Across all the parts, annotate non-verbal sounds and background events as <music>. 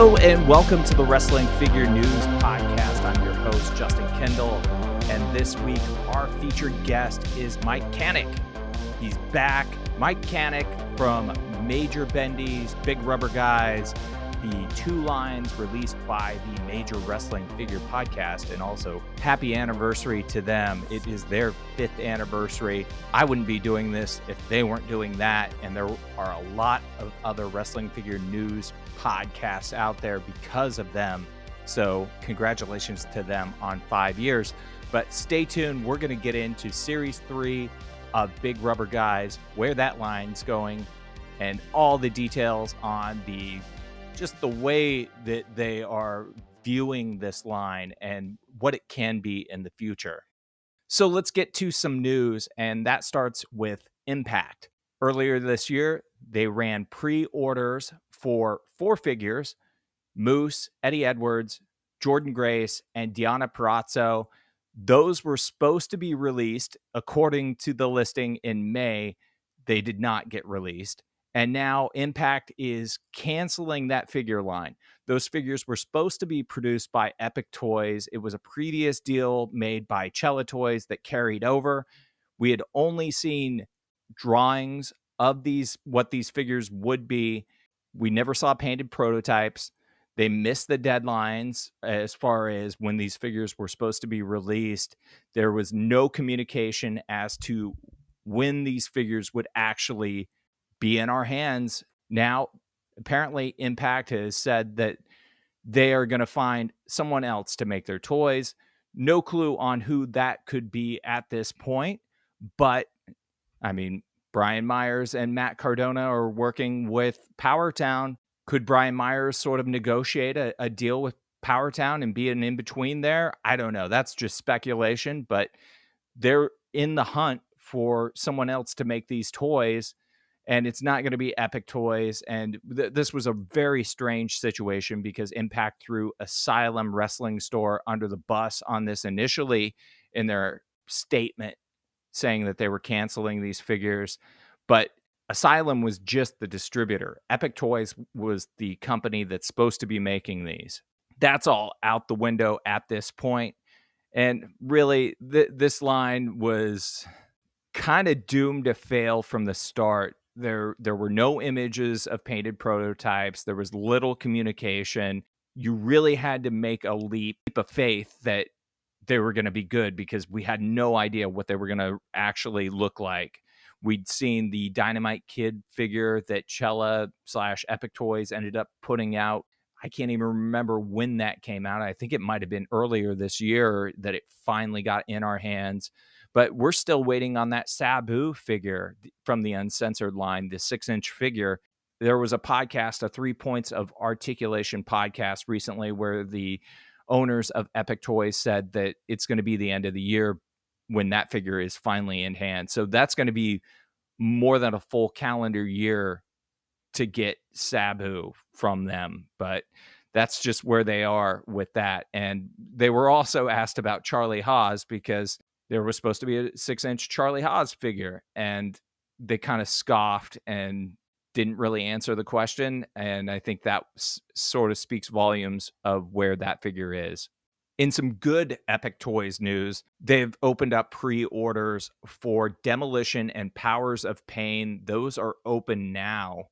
Hello and welcome to the Wrestling Figure News Podcast. I'm your host, Justin Kendall, and this week our featured guest is Mike Kanik. He's back. Mike Kanik from Major Bendies Big Rubber Guys, the two lines released by the Major Wrestling Figure Podcast, and also happy anniversary to them. It is their fifth anniversary. I wouldn't be doing this if they weren't doing that, and there are a lot of other wrestling figure news podcasts out there because of them. So, congratulations to them on five years. But stay tuned. We're going to get into series three of Big Rubber Guys, where that line's going, and all the details on the just the way that they are viewing this line and what it can be in the future. So let's get to some news, and that starts with Impact. Earlier this year, they ran pre orders for four figures Moose, Eddie Edwards, Jordynne Grace, and Deonna Purrazzo. Those were supposed to be released according to the listing in May. They did not get released. And now Impact is canceling that figure line. Those figures were supposed to be produced by Epic Toys. It was a previous deal made by Cella Toys that carried over. We had only seen drawings of these, what these figures would be. We never saw painted prototypes. They missed the deadlines as far as when these figures were supposed to be released. There was no communication as to when these figures would actually be in our hands. Now, apparently, Impact has said that they are going to find someone else to make their toys. No clue on who that could be at this point. But I mean, Brian Myers and Matt Cardona are working with Powertown. Could Brian Myers sort of negotiate a, a deal with Powertown and be an in between there? I don't know. That's just speculation, but they're in the hunt for someone else to make these toys and it's not going to be Epic Toys. And th- this was a very strange situation because Impact threw Asylum Wrestling Store under the bus on this initially in their statement saying that they were canceling these figures. But Asylum was just the distributor. Epic Toys was the company that's supposed to be making these. That's all out the window at this point. And really, th- this line was kind of doomed to fail from the start there there were no images of painted prototypes there was little communication. You really had to make a leap of faith that they were going to be good because we had no idea what they were going to actually look like. We'd seen the dynamite kid figure that cella slash epic toys ended up putting out. I can't even remember when that came out. I think it might have been earlier this year that it finally got in our hands but we're still waiting on that Sabu figure from the uncensored line, the six inch figure. There was a podcast, a three points of articulation podcast recently, where the owners of Epic Toys said that it's going to be the end of the year when that figure is finally in hand. So that's going to be more than a full calendar year to get Sabu from them. But that's just where they are with that. And they were also asked about Charlie Haas because there was supposed to be a six inch Charlie Haas figure, and they kind of scoffed and didn't really answer the question. And I think that s- sort of speaks volumes of where that figure is. In some good Epic Toys news, they've opened up pre orders for Demolition and Powers of Pain. Those are open now.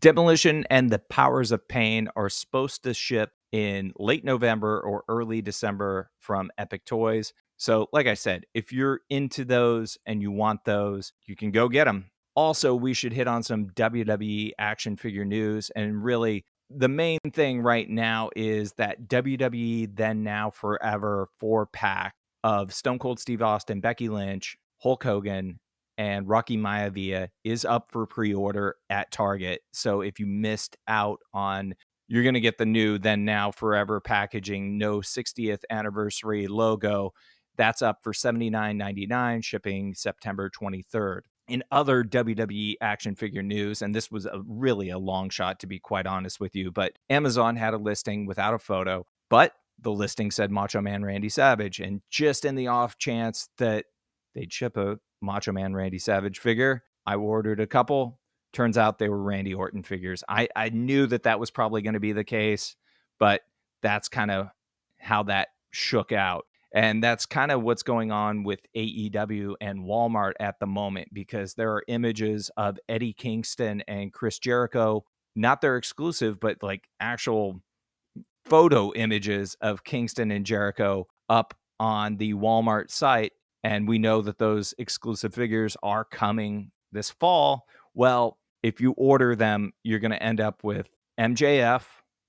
Demolition and the Powers of Pain are supposed to ship in late November or early December from Epic Toys. So, like I said, if you're into those and you want those, you can go get them. Also, we should hit on some WWE action figure news. And really, the main thing right now is that WWE Then Now Forever four pack of Stone Cold Steve Austin, Becky Lynch, Hulk Hogan, and Rocky Maivia is up for pre order at Target. So, if you missed out on you're going to get the new then now forever packaging no 60th anniversary logo that's up for $79.99, shipping September 23rd. In other WWE action figure news, and this was a, really a long shot to be quite honest with you, but Amazon had a listing without a photo, but the listing said Macho Man Randy Savage. And just in the off chance that they'd ship a Macho Man Randy Savage figure, I ordered a couple. Turns out they were Randy Orton figures. I, I knew that that was probably going to be the case. but that's kind of how that shook out. And that's kind of what's going on with AEW and Walmart at the moment because there are images of Eddie Kingston and Chris Jericho, not their exclusive, but like actual photo images of Kingston and Jericho up on the Walmart site. And we know that those exclusive figures are coming this fall. Well, if you order them, you're going to end up with MJF,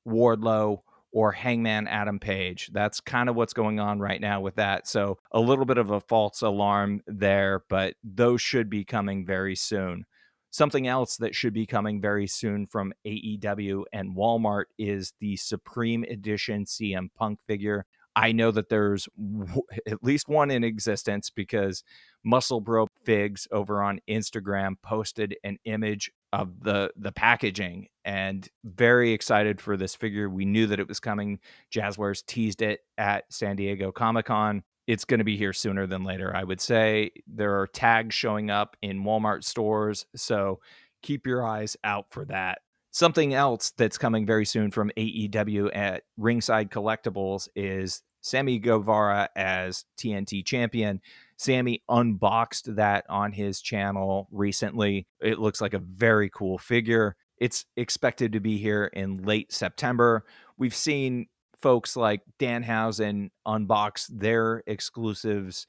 Wardlow, or Hangman Adam Page. That's kind of what's going on right now with that. So a little bit of a false alarm there, but those should be coming very soon. Something else that should be coming very soon from AEW and Walmart is the Supreme Edition CM Punk figure. I know that there's w- at least one in existence because Muscle Bro Figs over on Instagram posted an image of the the packaging and very excited for this figure. We knew that it was coming. Jazwares teased it at San Diego Comic Con. It's going to be here sooner than later, I would say. There are tags showing up in Walmart stores, so keep your eyes out for that. Something else that's coming very soon from AEW at Ringside Collectibles is Sammy Guevara as TNT champion. Sammy unboxed that on his channel recently. It looks like a very cool figure. It's expected to be here in late September. We've seen folks like Danhausen unbox their exclusives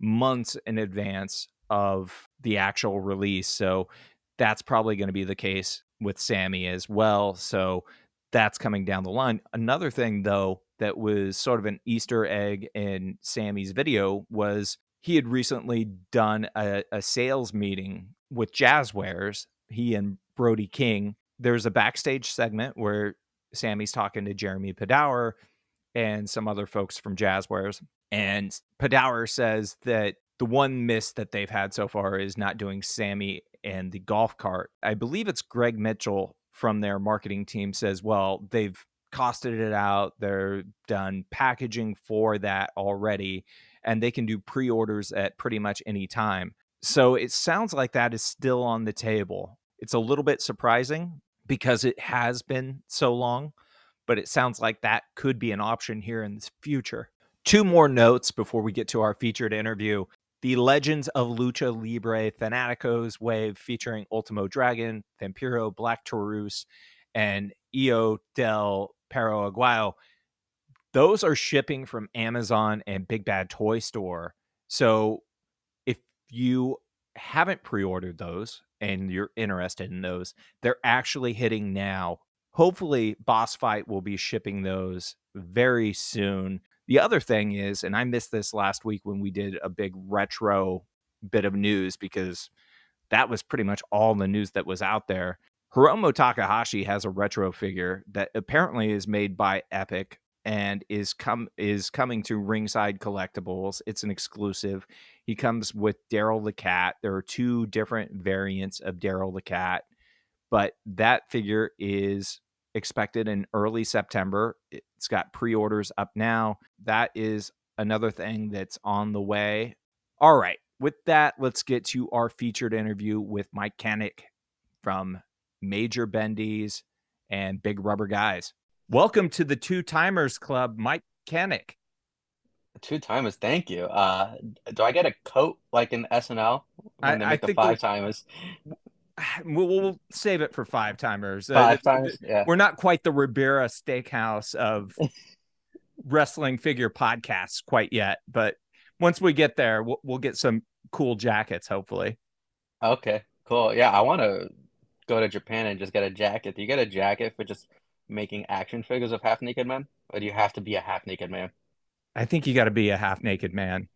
months in advance of the actual release. So that's probably going to be the case with Sammy as well. So that's coming down the line. Another thing, though, that was sort of an Easter egg in Sammy's video was he had recently done a, a sales meeting with Jazwares, he and Brody King. There's a backstage segment where Sammy's talking to Jeremy Padawer and some other folks from Jazwares. And Padawer says that the one miss that they've had so far is not doing Sammy and the golf cart. I believe it's Greg Mitchell from their marketing team says, well, they've costed it out. They're done packaging for that already, and they can do pre orders at pretty much any time. So it sounds like that is still on the table. It's a little bit surprising because it has been so long, but it sounds like that could be an option here in the future. Two more notes before we get to our featured interview. The Legends of Lucha Libre Fanaticos wave featuring Ultimo Dragon, Vampiro, Black Taurus, and Hijo del Perro Aguayo. Those are shipping from Amazon and Big Bad Toy Store. So if you haven't pre ordered those and you're interested in those, they're actually hitting now. Hopefully, Boss Fight will be shipping those very soon. The other thing is, and I missed this last week when we did a big retro bit of news because that was pretty much all the news that was out there. Hiromu Takahashi has a retro figure that apparently is made by Epic and is come is coming to Ringside Collectibles. It's an exclusive. He comes with Daryl the Cat. There are two different variants of Daryl the Cat, but that figure is expected in early September. It's got pre-orders up now. That is another thing that's on the way. All right. With that, let's get to our featured interview with Mike Kanik from Major Bendies and Big Rubber Guys. Welcome to the Two Timers Club, Mike Kanik. Two timers, thank you. Uh, do I get a coat like in SNL when I, I the five timers? <sighs> We'll, we'll, save it for five timers. Uh, five uh, timers, yeah. We're not quite the Ribera Steakhouse of <laughs> wrestling figure podcasts quite yet, but once we get there, we'll, we'll get some cool jackets, hopefully. Okay, cool. Yeah, I want to go to Japan and just get a jacket. Do you get a jacket for just making action figures of half naked men, or do you have to be a half naked man? I think you got to be a half naked man.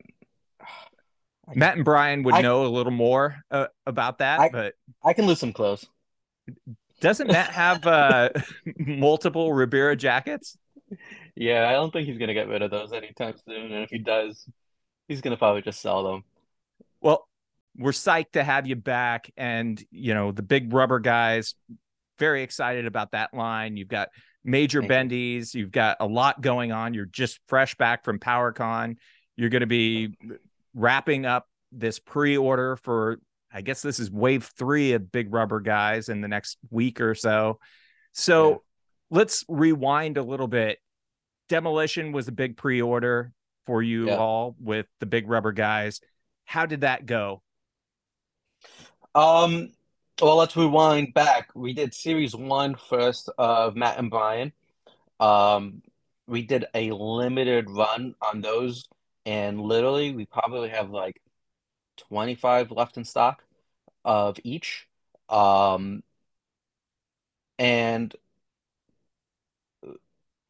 <sighs> Matt and Brian would I, know a little more uh, about that, I, but I can lose some clothes. Doesn't Matt <laughs> have uh, <laughs> multiple Ribera jackets? Yeah, I don't think he's gonna get rid of those anytime soon. And if he does, he's gonna probably just sell them. Well, we're psyched to have you back, and you know the big rubber guys. Very excited about that line. You've got major Thank bendies. You. You've got a lot going on. You're just fresh back from PowerCon. You're going to be wrapping up this pre-order for I guess this is wave three of Big Rubber Guys in the next week or so. So let's rewind a little bit. Demolition was a big pre-order for you Yeah. all with the big rubber guys. How did that go? Um, well, let's rewind back. We did series one first of Matt and Brian. Um, we did a limited run on those, and literally we probably have like 25 left in stock of each. Um, and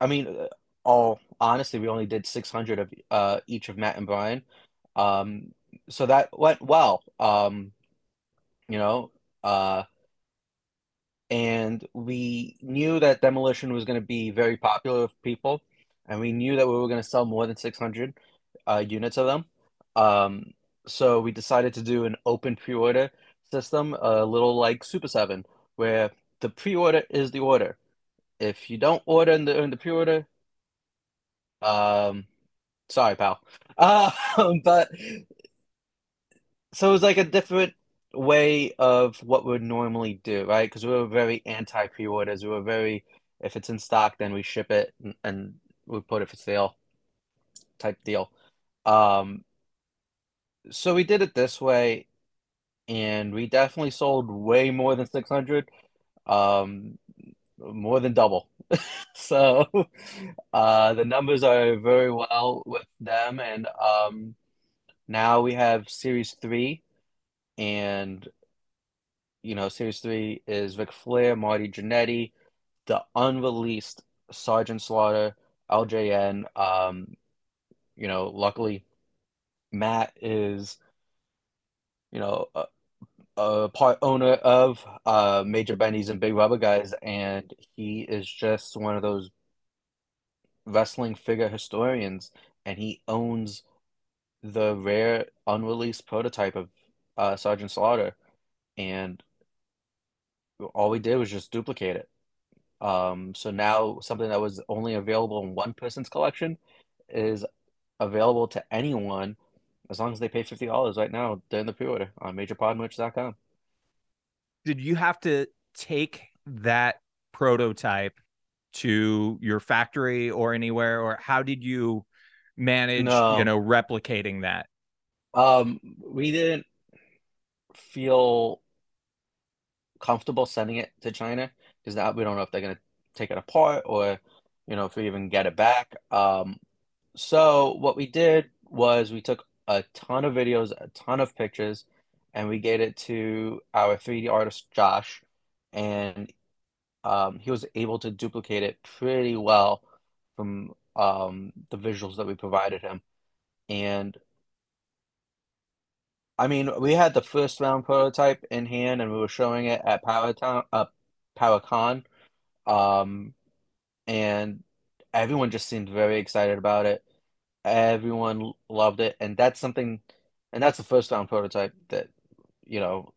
I mean, all honestly, we only did 600 of uh each of Matt and Brian. Um, so that went well. Um, you know, uh, and we knew that Demolition was going to be very popular with people, and we knew that we were going to sell more than 600 uh, units of them. Um, so we decided to do an open pre-order system, a little like Super 7, where the pre-order is the order. If you don't order in the in the pre-order, um, sorry, pal. <laughs> Uh, but so it was like a different way of what we'd normally do, right? Because we were very anti pre-orders. We were very, if it's in stock, then we ship it and, and we put it for sale type deal. Um, so we did it this way, and we definitely sold way more than 600, um, more than double. <laughs> So uh, the numbers are very well with them, and um, now we have Series 3 and you know, Series 3 is Ric Flair, Marty Jannetty, the unreleased Sergeant Slaughter, LJN. Um, you know, luckily Matt is, you know, a, a part owner of uh Major Bendies and Big Rubber Guys, and he is just one of those wrestling figure historians, and he owns the rare unreleased prototype of uh Sergeant Slaughter, and all we did was just duplicate it. Um, so now something that was only available in one person's collection is available to anyone as long as they pay $50 right now during the pre-order on majorpodmerch.com. Did you have to take that prototype to your factory or anywhere, or how did you manage, No. you know, replicating that? Um, we didn't feel comfortable sending it to China because now we don't know if they're gonna take it apart or, you know, if we even get it back. Um, so what we did was we took a ton of videos, a ton of pictures, and we gave it to our 3D artist Josh, and um, he was able to duplicate it pretty well from um, the visuals that we provided him. And I mean, we had the first round prototype in hand, and we were showing it at Powertown, uh, PowerCon, um, and everyone just seemed very excited about it. Everyone loved it, and that's something, and that's the first round prototype that, you know,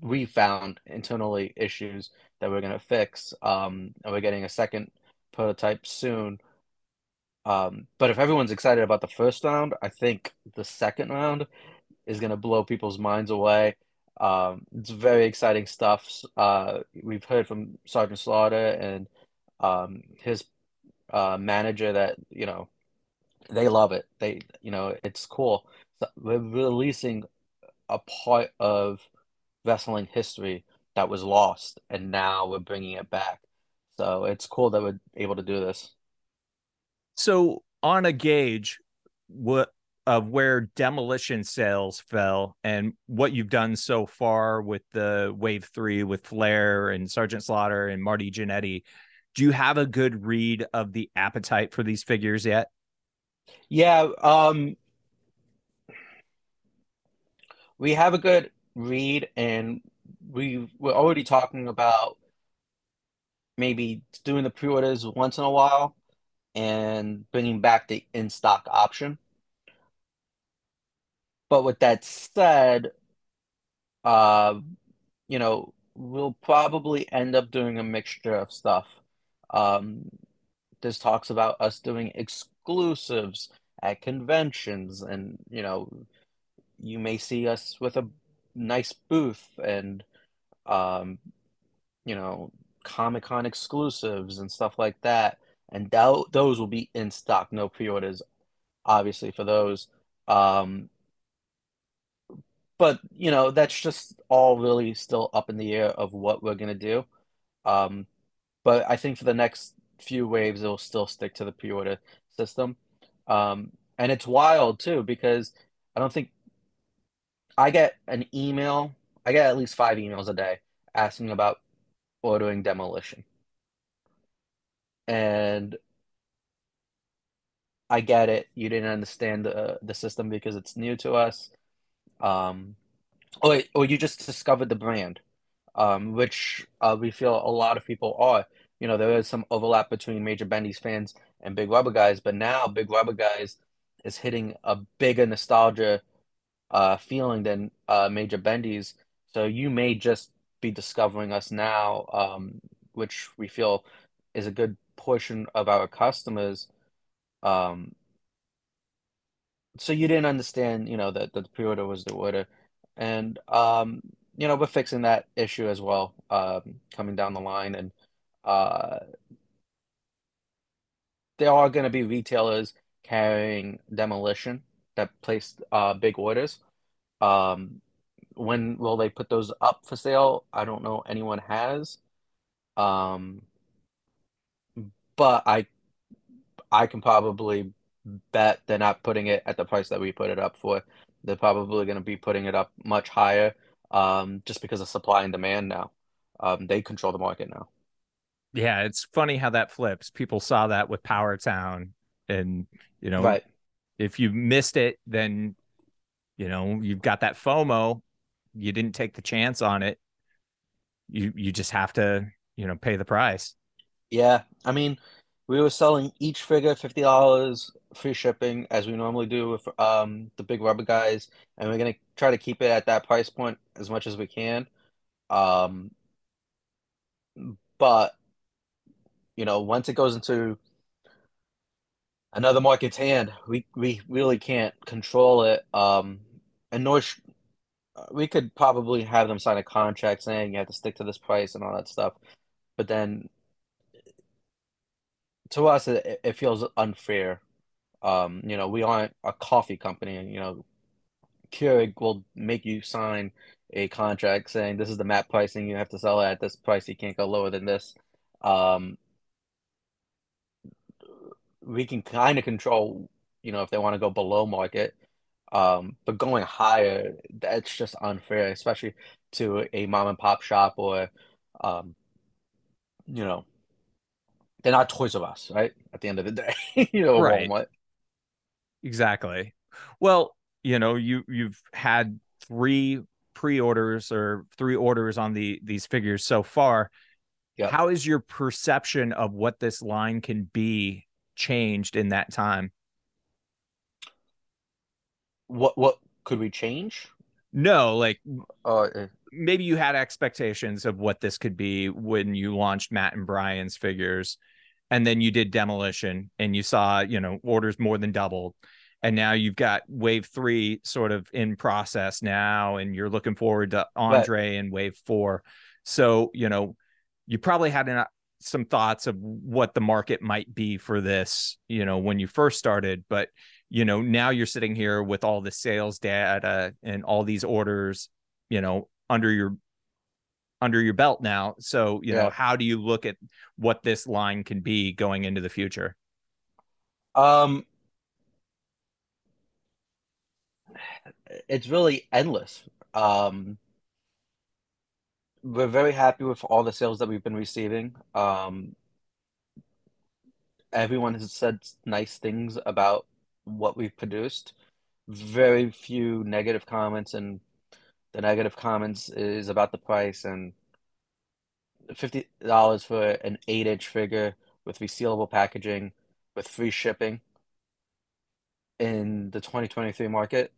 we found internally issues that we're gonna fix. Um, and we're getting a second prototype soon. Um, but if everyone's excited about the first round, I think the second round is going to blow people's minds away. Um, it's very exciting stuff. Uh, we've heard from Sergeant Slaughter and um, his uh, manager that, you know, they love it. They, you know, it's cool. We're releasing a part of wrestling history that was lost, and now we're bringing it back. So it's cool that we're able to do this. So on a gauge, what of where demolition sales fell and what you've done so far with the wave three with Flair and Sergeant Slaughter and Marty Jannetty, do you have a good read of the appetite for these figures yet? Yeah, um, we have a good read, and we we're already talking about maybe doing the pre-orders once in a while and bringing back the in-stock option. But with that said, uh, you know, we'll probably end up doing a mixture of stuff. Um, there's talks about us doing exclusives at conventions, and you know, you may see us with a nice booth and um, you know, Comic-Con exclusives and stuff like that. And th those will be in stock, no pre-orders, obviously, for those. Um, but you know, that's just all really still up in the air of what we're gonna do. Um, but I think for the next few waves, it'll still stick to the pre-order system. Um, and it's wild too because I don't think I get an email. I get at least five emails a day asking about ordering Demolition, and I get it. You didn't understand the the system because it's new to us. Um, or or you just discovered the brand, um, which uh, we feel a lot of people are. You know, there is some overlap between Major Bendies fans and Big Rubber Guys, but now Big Rubber Guys is hitting a bigger nostalgia uh, feeling than uh, Major Bendies. So you may just be discovering us now, um, which we feel is a good portion of our customers. Um, so you didn't understand, you know, that, the pre-order was the order. And um, you know, we're fixing that issue as well, um, coming down the line. And uh, there are going to be retailers carrying demolition that placed uh, big orders. Um, when will they put those up for sale? I don't know anyone has. Um, but I I can probably bet they're not putting it at the price that we put it up for. They're probably going to be putting it up much higher, um, just because of supply and demand now. Um, they control the market now. Yeah, it's funny how that flips. People saw that with Power Town, and you know, Right. if you missed it, then you know you've got that FOMO. You didn't take the chance on it. You you just have to you know pay the price. Yeah. I mean, we were selling each figure $50 free shipping as we normally do with um the big rubber guys, and we're gonna try to keep it at that price point as much as we can. Um, but you know, once it goes into another market's hand, we we really can't control it. Um, and nor sh we could probably have them sign a contract saying you have to stick to this price and all that stuff. But then to us, it, it feels unfair. Um, you know, we aren't a coffee company, and you know, Keurig will make you sign a contract saying this is the map pricing, you have to sell it at this price, you can't go lower than this. Um, we can kind of control, you know, if they want to go below market. Um, but going higher, that's just unfair, especially to a mom and pop shop or, um, you know, they're not Toys R Us, right? At the end of the day, <laughs> you know, Right. Walmart. Exactly. Well, you know, you you've had three pre-orders or three orders on the these figures so far. Yep. How is your perception of what this line can be changed in that time? What what could we change? No, like Uh, maybe you had expectations of what this could be when you launched Matt and Brian's figures, and then you did demolition and you saw, you know, orders more than doubled. And now you've got wave three sort of in process now, and you're looking forward to Andre and wave four. So, you know, you probably had an, some thoughts of what the market might be for this, you know, when you first started, but you know, now you're sitting here with all the sales data and all these orders, you know, under your under your belt now. So, you know, how do you look at what this line can be going into the future? um, it's really endless. Um, we're very happy with all the sales that we've been receiving. Um, everyone has said nice things about what we've produced. Very few negative comments, and the negative comments is about the price and $50 for an 8-inch figure with resealable packaging with free shipping in the 2023 market.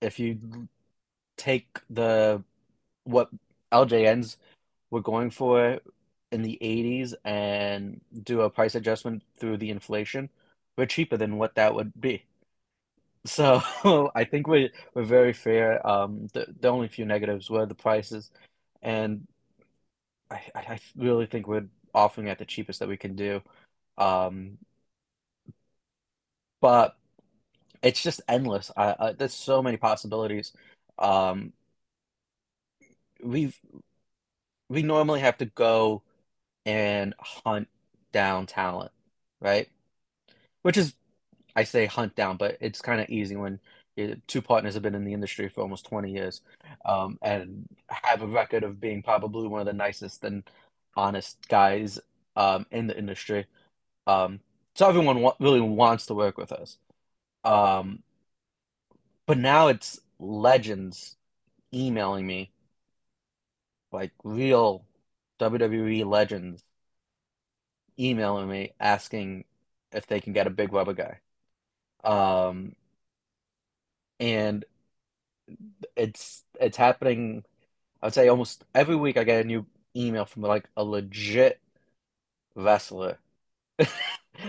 If you take the what LJNs were going for in the 80s and do a price adjustment through the inflation, we're cheaper than what that would be. So <laughs> I think we we're very fair. Um, the the only few negatives were the prices, and I, I really think we're offering at the cheapest that we can do. Um, but it's just endless. I, I, there's so many possibilities. Um, we've we normally have to go and hunt down talent, right? Which is I say hunt down, but it's kind of easy when two partners have been in the industry for almost 20 years, um, and have a record of being probably one of the nicest and honest guys um, in the industry. Um, so everyone wa really wants to work with us. Um, but now it's legends emailing me, like real WWE legends emailing me asking if they can get a big rubber guy. Um, and it's it's happening. I would say almost every week I get a new email from like a legit wrestler. <laughs>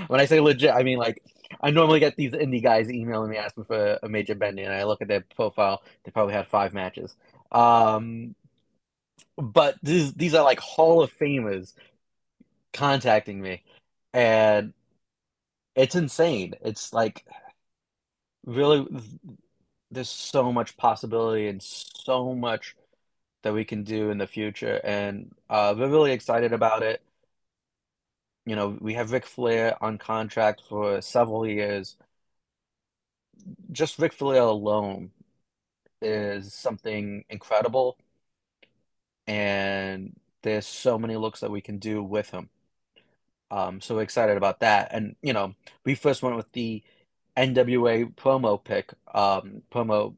When I say legit, I mean like I normally get these indie guys emailing me asking for a major bending, and I look at their profile, they probably had five matches. Um, but these these are like Hall of Famers contacting me, and it's insane. It's like really, there's so much possibility and so much that we can do in the future, and uh, we're really excited about it. You know, we have Ric Flair on contract for several years. Just Ric Flair alone is something incredible, and there's so many looks that we can do with him. Um, so excited about that. And you know, we first went with the NWA promo pick, um, promo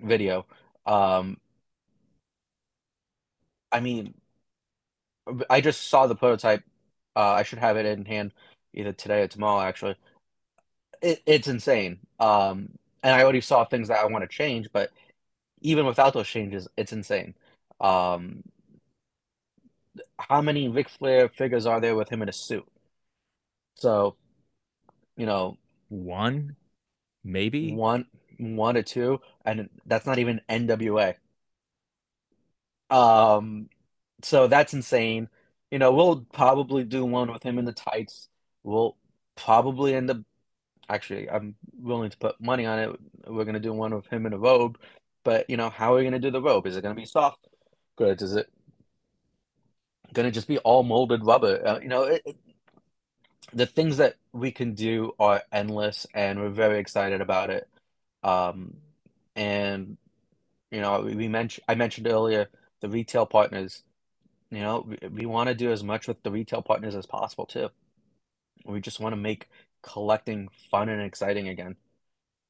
video. Um, I mean, I just saw the prototype. Uh, I should have it in hand either today or tomorrow, actually. It, it's insane. Um, and I already saw things that I want to change, but even without those changes, it's insane. Um, how many Ric Flair figures are there with him in a suit? So, you know, One, maybe. one, one or two, and that's not even NWA. Um, so that's insane. You know, we'll probably do one with him in the tights. We'll probably end up, actually, I'm willing to put money on it. We're gonna do one with him in a robe, but you know, how are we gonna do the robe? Is it gonna be soft goods? Is it gonna just be all molded rubber? Uh, you know, it, it, the things that we can do are endless, and we're very excited about it. Um, and you know, we, we mentioned I mentioned earlier the retail partners. You know, we, we want to do as much with the retail partners as possible too. We just want to make collecting fun and exciting again,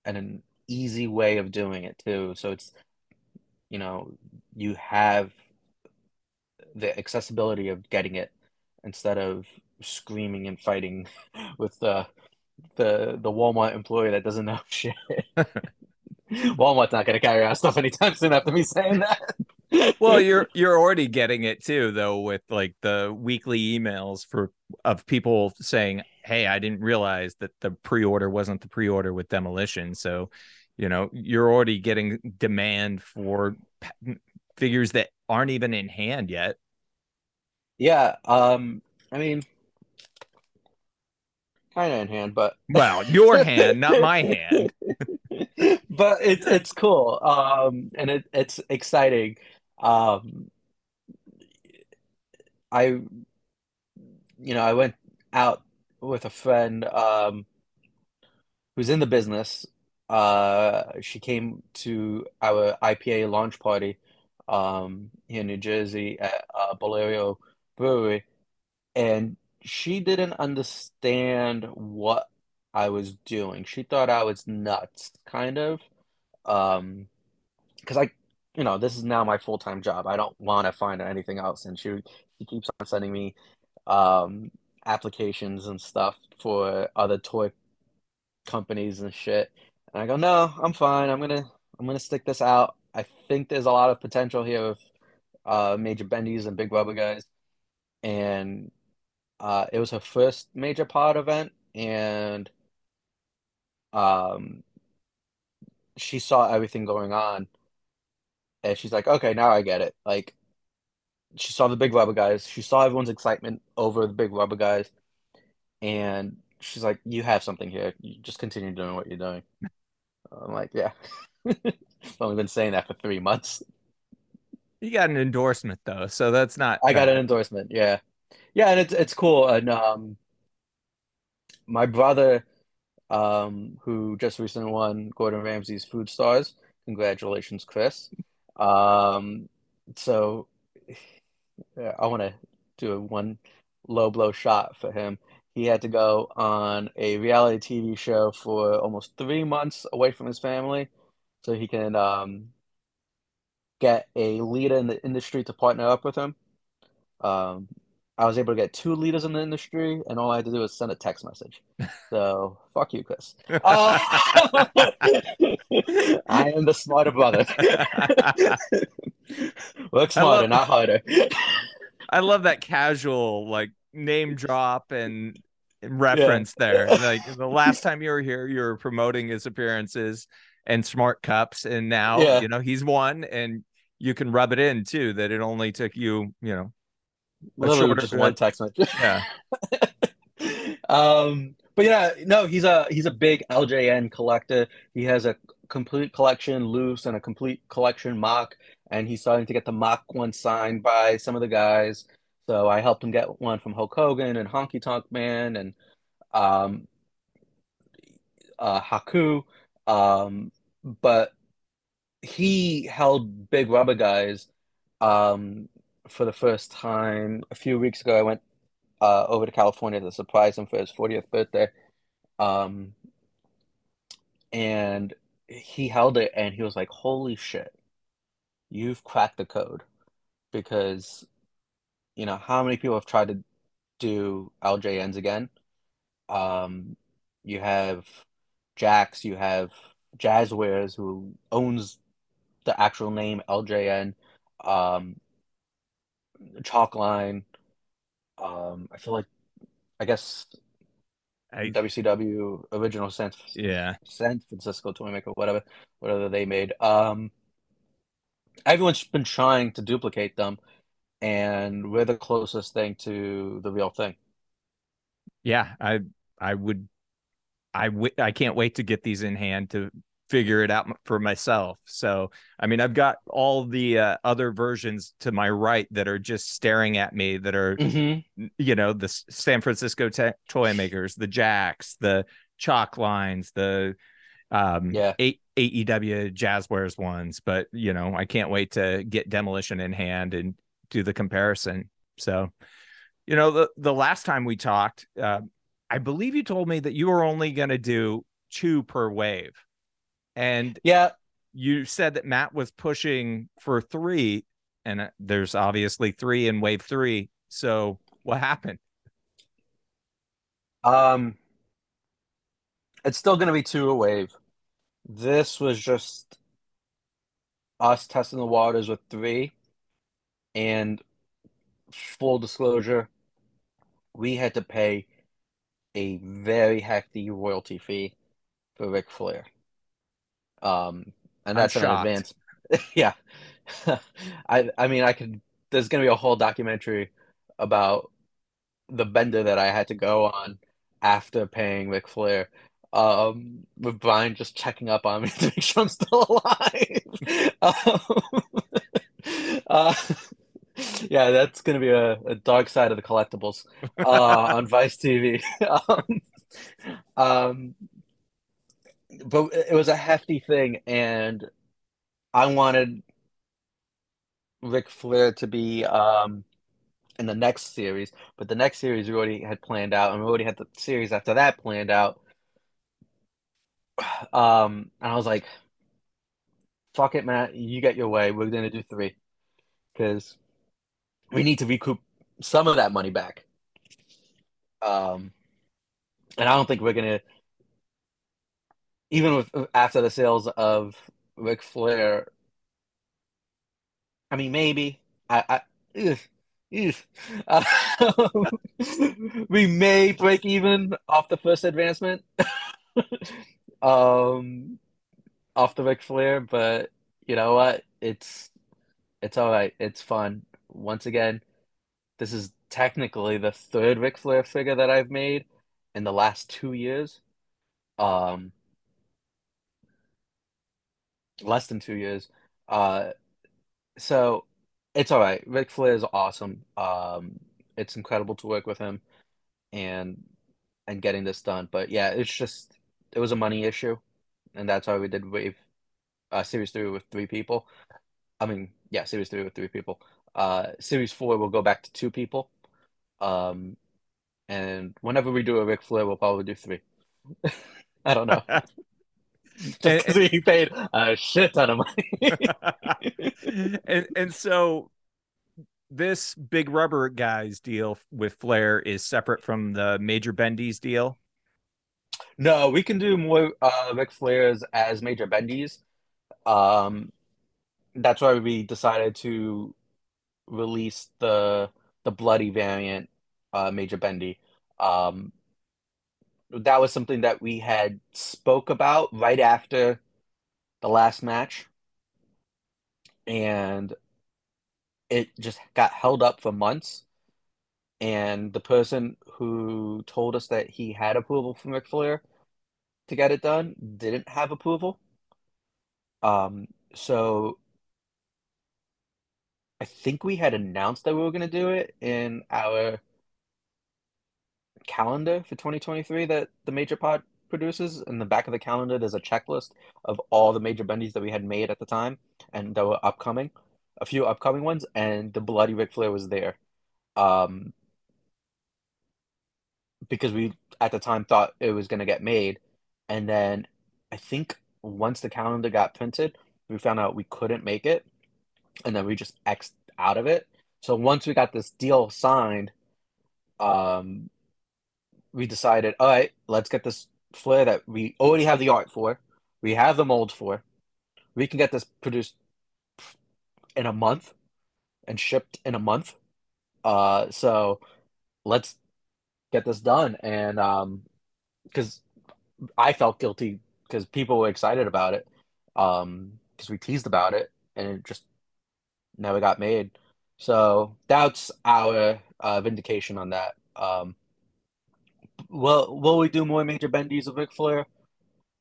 and an easy way of doing it too. So it's, you know, you have the accessibility of getting it instead of screaming and fighting <laughs> with the the the Walmart employee that doesn't know <laughs> shit. <laughs> Walmart's not gonna carry our stuff anytime soon after me saying Well, you're you're already getting it too, though, with like the weekly emails for of people saying, "Hey, I didn't realize that the pre-order wasn't the pre-order with Demolition." So, you know, you're already getting demand for figures that aren't even in hand yet. Yeah, um, I mean, kind of in hand, but Well, your hand, not my <laughs> hand. but it's it's cool. Um, and it it's exciting. Um, I you know, I went out with a friend um who's in the business. Uh, she came to our IPA launch party um here in New Jersey at uh, Bolero Brewery, and she didn't understand what I was doing. She thought I was nuts, kind of. Um, because I, you know, this is now my full-time job. I don't want to find anything else, and she she keeps on sending me um applications and stuff for other toy companies and shit. And I go, no, I'm fine. I'm gonna I'm gonna stick this out. I think there's a lot of potential here with uh major bendies and big rubber guys. And uh it was her first major pod event and um she saw everything going on and she's like, okay, now I get it. Like she saw the big rubber guys. She saw everyone's excitement over the big rubber guys, and she's like, "You have something here. You just continue doing what you're doing." I'm like, "Yeah." <laughs> I've only been saying that for three months. You got an endorsement though, so that's not I got an endorsement. Yeah, yeah, and it's it's cool. And um, my brother, um, who just recently won Gordon Ramsay's Food Stars. Congratulations, Chris. Um, so I want to do a one low blow shot for him. He had to go on a reality TV show for almost three months away from his family, so he can um, get a leader in the industry to partner up with him. Um, I was able to get two leaders in the industry, and all I had to do was send a text message. So <laughs> fuck you, Chris. Uh, <laughs> I am the smarter brother. <laughs> Work smarter, love not harder. I love that casual like name drop and Yeah. reference there. Like the last time you were here, you were promoting his appearances and smart cups, and now Yeah. you know he's won, and you can rub it in too that it only took you, you know, Literally just one text message. yeah, <laughs> Um, but yeah, no, he's a he's a big LJN collector. He has a complete collection loose and a complete collection mock, and he's starting to get the mock one signed by some of the guys. So I helped him get one from Hulk Hogan and Honky Tonk Man and um uh Haku. Um, but he held big rubber guys um for the first time a few weeks ago. I went uh over to California to surprise him for his 40th birthday. Um, and he held it and he was like, "Holy shit, you've cracked the code." Because, you know, how many people have tried to do LJNs again? Um, you have Jakks, you have Jazwares, who owns the actual name LJN, um, Chalkline. Um, I feel like I guess I WCW original San yeah. San Francisco Toymaker, whatever, whatever they made. Um, everyone's been trying to duplicate them, and we're the closest thing to the real thing. Yeah, I I would I w- I can't wait to get these in hand to figure it out for myself. So, I mean, I've got all the uh, other versions to my right that are just staring at me that are, hmm you know, the San Francisco toy makers, the Jakks, the chalk lines, the um Yeah. A- AEW Jazwares ones, but you know, I can't wait to get demolition in hand and do the comparison. So, you know, the the last time we talked, uh, I believe you told me that you were only going to do two per wave, and Yeah. you said that Matt was pushing for three, and uh, there's obviously three in wave three. So what happened? Um, it's still gonna be two a wave. This was just us testing the waters with three, and full disclosure, we had to pay a very hefty royalty fee for Ric Flair. Um, and that's an advance. <laughs> Yeah. <laughs> I I mean I could there's gonna be a whole documentary about the bender that I had to go on after paying Ric Flair. Um, with Brian just checking up on me <laughs> to make sure I'm still alive. Um, uh, yeah, that's gonna be a, a dark side of the collectibles uh, on Vice TV. Um, um, but it was a hefty thing, and I wanted Ric Flair to be um, in the next series, but the next series we already had planned out, and we already had the series after that planned out. <sighs> Um, and I was like, "Fuck it, Matt, you get your way. We're gonna do three because we need to recoup some of that money back." Um, and I don't think we're gonna, even with after the sales of Ric Flair. I mean, maybe I, I. Um, <laughs> we may break even off the first advancement. <laughs> Um, off the Ric Flair, but you know what? It's it's all right. It's fun. once again, this is technically the third Ric Flair figure that I've made in the last two years. Um, less than two years. Uh, so it's all right. Ric Flair is awesome. Um, it's incredible to work with him and and getting this done. But yeah, it's just it was a money issue, and that's why we did Wave uh, Series Three with three people. I mean, yeah, Series Three with three people. Uh, Series Four will go back to two people. Um, and whenever we do a Ric Flair, we'll probably do three. <laughs> I don't know. <laughs> Just because paid a shit ton of money. <laughs> and and so this big rubber guys deal with Flair is separate from the Major Bendy's deal. No, we can do more uh Ric Flairs as Major Bendy's. Um, that's why we decided to release the the bloody variant, uh, Major Bendy. Um, that was something that we had spoke about right after the last match. And it just got held up for months. And the person who told us that he had approval from Ric Flair to get it done didn't have approval. Um so I think we had announced that we were going to do it in our calendar for 2023 that the Major Pod produces. In the back of the calendar, there's a checklist of all the major bendies that we had made at the time and that were upcoming, a few upcoming ones, and the Bloody Ric Flair was there. Um, because we at the time thought it was going to get made. And then I think once the calendar got printed, we found out we couldn't make it. And then we just X'd out of it. So once we got this deal signed, um, we decided, all right, let's get this Flair that we already have the art for, we have the mold for, we can get this produced in a month and shipped in a month. Uh, so let's get this done. And um, because I felt guilty because people were excited about it, um, because we teased about it and it just never got made. So that's our uh, vindication on that. Um, Will will we do more major bendies of Ric Flair?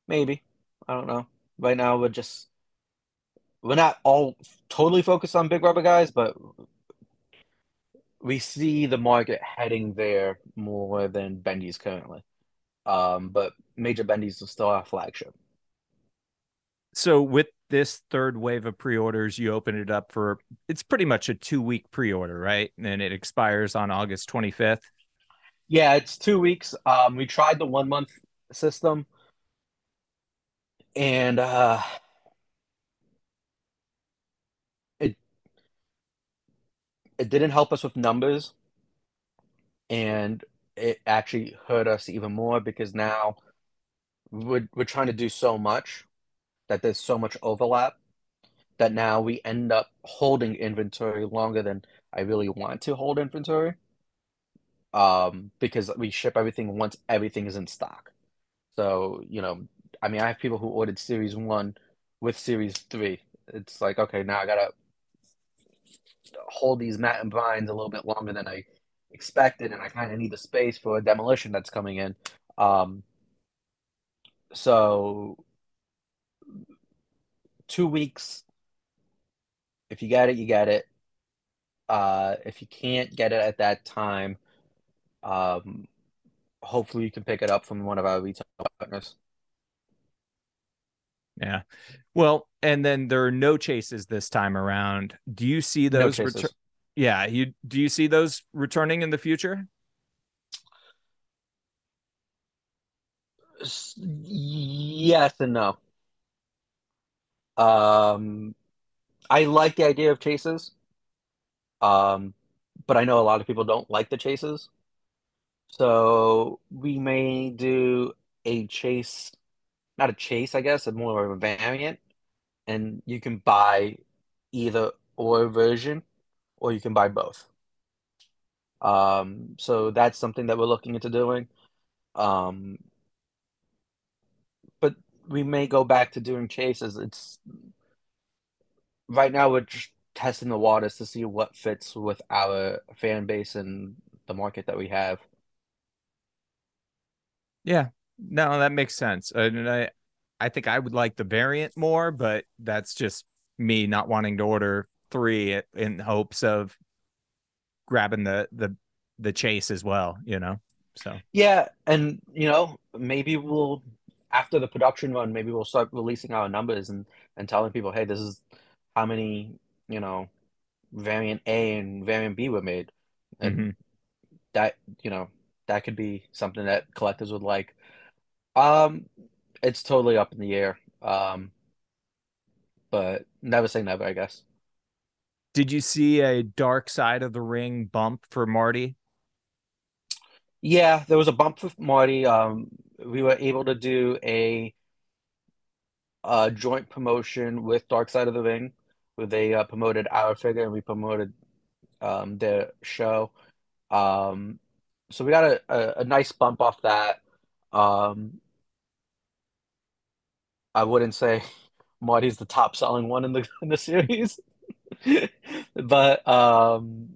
Maybe. I don't know. Right now we're just we're not all totally focused on big rubber guys, but we see the market heading there more than bendies currently. Um, but major bendies is still our flagship. So with this third wave of pre-orders, you open it up for it's pretty much a two week pre-order, right? And it expires on August 25th. Yeah, it's two weeks. Um, we tried the one month system, and uh, it it didn't help us with numbers, and it actually hurt us even more because now we're we're trying to do so much that there's so much overlap that now we end up holding inventory longer than I really want to hold inventory um, because we ship everything once everything is in stock. So, you know, I mean, I have people who ordered Series 1 with Series 3. It's like, okay, now I gotta hold these Matt and Brian's a little bit longer than I expected, and I kind of need the space for a demolition that's coming in. Um, so, two weeks. If you get it, you get it. Uh, if you can't get it at that time, um, hopefully, you can pick it up from one of our retail partners. Yeah. Well, and then there are no chases this time around. Do you see those? No yeah. You do you see those returning in the future? Yes and no. Um, I like the idea of chases. Um, but I know a lot of people don't like the chases. So we may do a chase, not a chase, I guess, a more of a variant, and you can buy either or version, or you can buy both. Um, so that's something that we're looking into doing. Um, but we may go back to doing chases. It's right now we're just testing the waters to see what fits with our fan base and the market that we have. Yeah, no, that makes sense. And I, I think I would like the variant more, but that's just me not wanting to order three in hopes of grabbing the the the chase as well. You know, so yeah, and you know maybe we'll after the production run, maybe we'll start releasing our numbers and and telling people, hey, this is how many you know variant A and variant B were made, and mm-hmm. that you know that could be something that collectors would like. Um, it's totally up in the air. Um, but never say never, I guess. Did you see a dark side of the ring bump for Marty? Yeah, there was a bump for Marty. Um, we were able to do a, a joint promotion with Dark Side of the Ring, where they uh, promoted our figure and we promoted um, their show. Um, so we got a, a, a, nice bump off that. Um, I wouldn't say <laughs> Marty's the top selling one in the <laughs> in the series, <laughs> but um,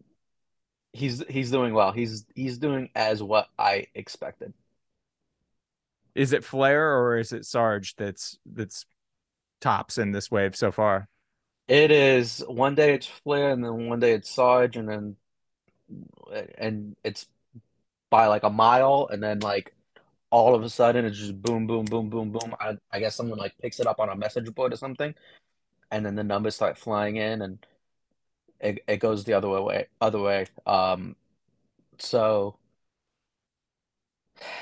he's he's doing well. He's he's doing as what I expected. Is it Flair or is it Sarge that's that's tops in this wave so far? It is one day it's Flair and then one day it's Sarge and then and it's by like a mile and then like all of a sudden it's just boom boom boom boom boom. I, I guess someone like picks it up on a message board or something and then the numbers start flying in and it, it goes the other way other way. Um so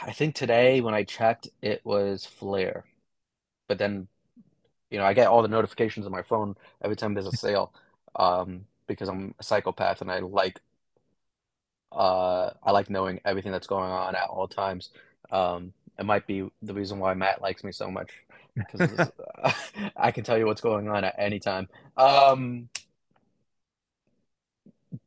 I think today when I checked it was Flair, but then you know I get all the notifications on my phone every time there's a sale um because I'm a psychopath and I like uh, I like knowing everything that's going on at all times. Um, it might be the reason why Matt likes me so much because <laughs> <laughs> I can tell you what's going on at any time. Um,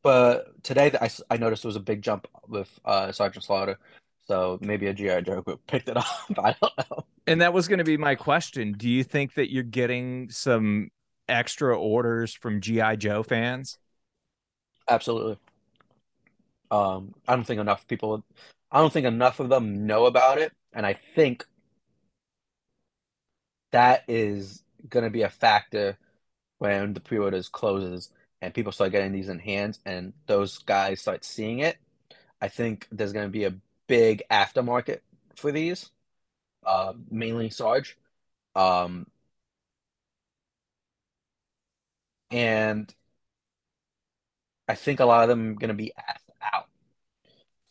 but today I, I noticed there was a big jump with uh, Sergeant Slaughter. So maybe a GI Joe group <laughs> picked it up. I don't know. And that was going to be my question. Do you think that you're getting some extra orders from GI Joe fans? Absolutely. Um, I don't think enough people, I don't think enough of them know about it, and I think that is going to be a factor when the pre-orders closes and people start getting these in hands, and those guys start seeing it. I think there's going to be a big aftermarket for these, uh, mainly Sarge. Um, and I think a lot of them are going to be.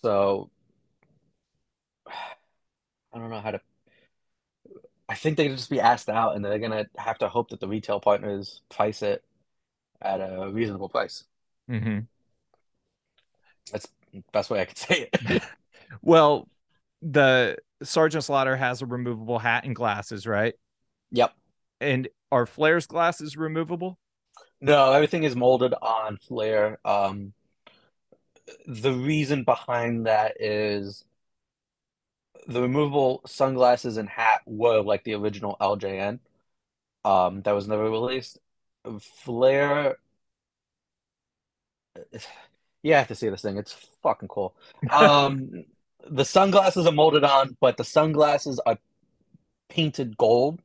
So <sighs> I don't know how to. I think they just be asked out, and they're gonna have to hope that the retail partners price it at a reasonable price. Mm-hmm. That's the best way I could <laughs> say it. <laughs> well, the Sergeant Slaughter has a removable hat and glasses, right? Yep. And are Flair's glasses removable? No, everything is molded on Flair. Um, the reason behind that is the removable sunglasses and hat were like the original LJN. Um, that was never released. Flair, you have to see this thing. It's fucking cool. Um, <laughs> the sunglasses are molded on, but the sunglasses are painted gold,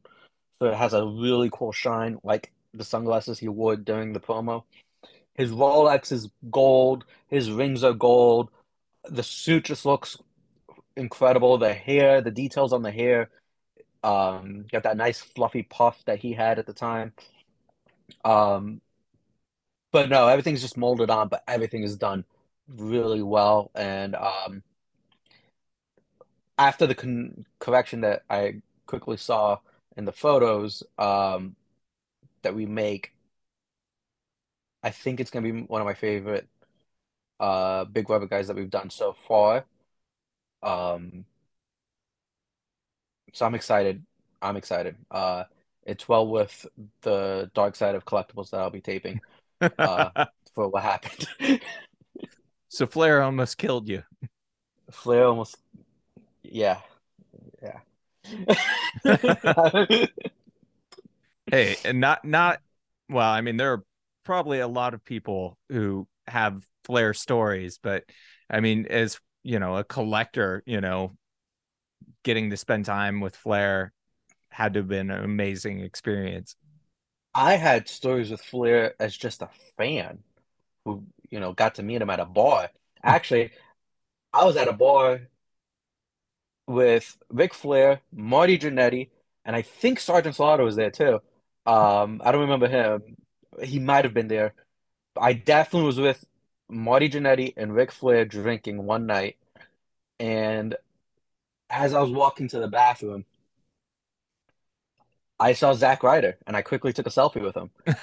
so it has a really cool shine, like the sunglasses he wore during the promo. His Rolex is gold. His rings are gold. The suit just looks incredible. The hair, the details on the hair, um, got that nice fluffy puff that he had at the time. Um, but no, everything's just molded on, but everything is done really well. And um, after the con- correction that I quickly saw in the photos um, that we make, I think it's gonna be one of my favorite uh big rubber guys that we've done so far. Um, so I'm excited. I'm excited. Uh, it's well with the dark side of collectibles that I'll be taping uh, <laughs> for what happened. <laughs> so Flair almost killed you. Flair almost, yeah, yeah. <laughs> hey, and not not well. I mean, there are probably a lot of people who have Flair stories, but I mean, as you know, a collector, you know, getting to spend time with Flair had to have been an amazing experience. I had stories with Flair as just a fan who, you know, got to meet him at a bar. Actually, I was at a bar with Ric Flair, Marty Jannetty, and I think Sergeant Slaughter was there too. Um, I don't remember him he might have been there. I definitely was with Marty Jannetty and Ric Flair drinking one night, and as I was walking to the bathroom, I saw Zack Ryder, and I quickly took a selfie with him. <laughs>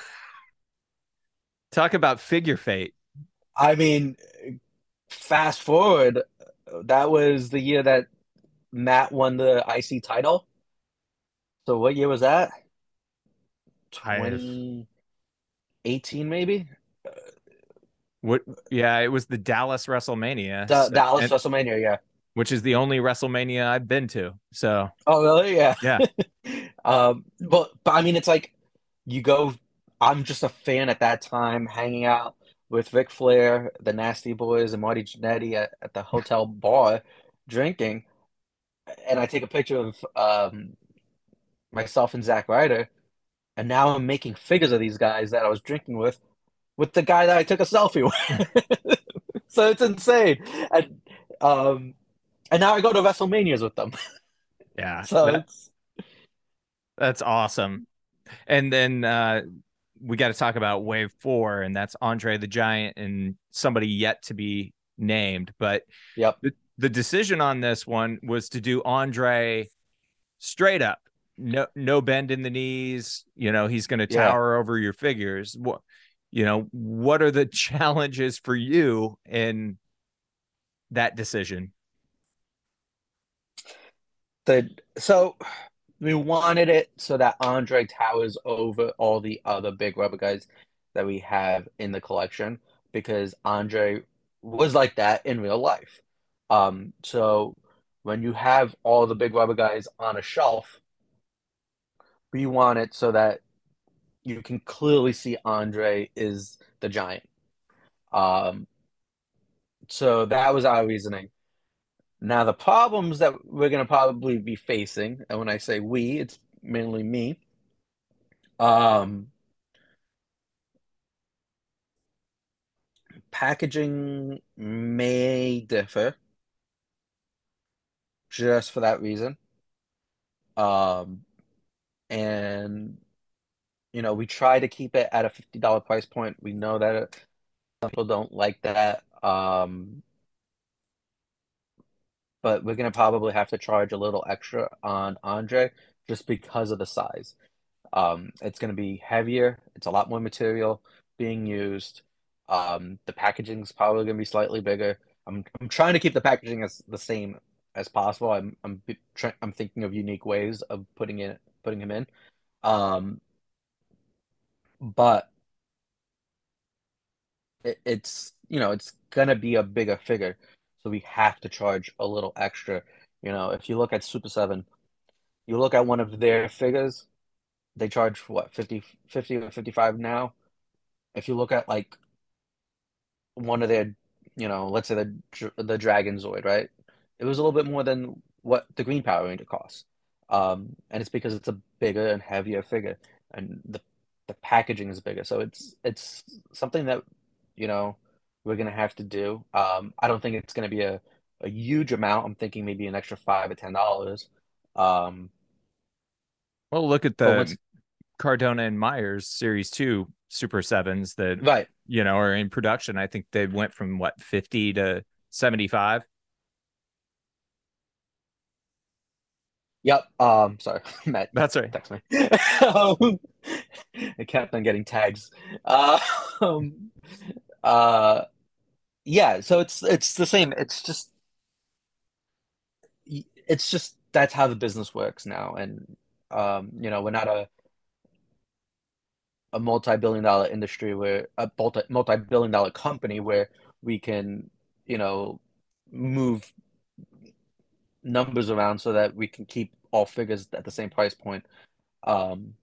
Talk about figure fate. I mean, fast forward, that was the year that Matt won the IC title. So what year was that? 20... 18 maybe? What yeah it was the dallas wrestlemania da- dallas and, wrestlemania yeah. which is the only wrestlemania i've been to so. Oh really? Yeah. Yeah. <laughs> Um but, but i mean it's like you go i'm just a fan at that time hanging out with Ric Flair, the Nasty Boys, and Marty Jannetty at, at the hotel bar drinking, and I take a picture of um, myself and Zack Ryder, and now I'm making figures of these guys that I was drinking with, with the guy that I took a selfie with. <laughs> So it's insane, and um, and now I go to WrestleManias with them. yeah, <laughs> So that- it's. that's awesome. And then uh, we got to talk about Wave Four, and that's Andre the Giant and somebody yet to be named. But Yep. the, the decision on this one was to do Andre straight up, no no bend in the knees. You know, he's going to Yeah. tower over your figures. What you know, what are the <laughs> challenges for you in that decision? the so we wanted it so that Andre towers over all the other big rubber guys that we have in the collection because Andre was like that in real life. Um, so when you have all the big rubber guys on a shelf, we want it so that you can clearly see Andre is the giant. Um, so that was our reasoning. Now, the problems that we're going to probably be facing, and when I say we, it's mainly me. Um, packaging may differ just for that reason. Um, and you know, we try to keep it at a $50 price point. We know that some people don't like that. Um, but we're gonna probably have to charge a little extra on Andre just because of the size. Um, it's gonna be heavier. It's a lot more material being used. Um, the is probably gonna be slightly bigger. I'm I'm trying to keep the packaging as the same as possible. I'm I'm I'm thinking of unique ways of putting it putting him in. Um, but it, it's you know it's gonna be a bigger figure, so we have to charge a little extra. You know, if you look at Super 7, you look at one of their figures, they charge what 50, 50 or 55 now. If you look at like one of their, you know, let's say the the Dragonzord, right? It was a little bit more than what the Green Power Ranger costs. Um, and it's because it's a bigger and heavier figure, and the the packaging is bigger. So it's it's something that, you know, we're gonna have to do. Um, I don't think it's gonna be a, a huge amount. I'm thinking maybe an extra five or ten dollars. Um, Well, look at the Cardona and Myers Series Two Super Sevens that right. you know are in production. I think they went from what fifty to seventy five. Yep. Um, sorry, <laughs> Matt. That's right. text me. Um, <laughs> I kept on getting tags. Uh, um, uh, yeah, so it's it's the same. It's just it's just that's how the business works now, and um, you know, we're not a a multi-billion dollar industry where a multi multi-billion dollar company where we can, you know, move numbers around so that we can keep all figures at the same price point. Um,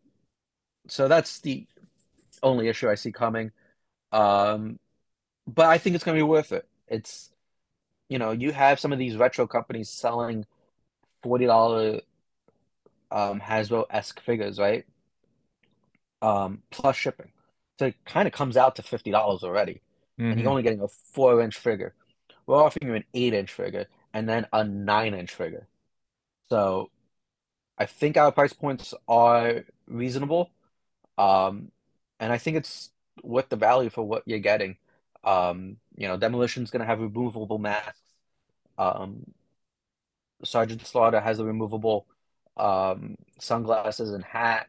so that's the only issue I see coming. Um, but I think it's gonna be worth it. It's you know, you have some of these retro companies selling $40 um Hasbro-esque figures, right? Um, plus shipping. So it kind of comes out to $50 already. And you're hmm only getting a four inch figure. We're offering you an eight inch figure and then a nine inch figure. So I think our price points are reasonable. Um, and I think it's worth the value for what you're getting. Um, you know, Demolition's gonna have removable masks. Um, Sergeant Slaughter has the removable um sunglasses and hat.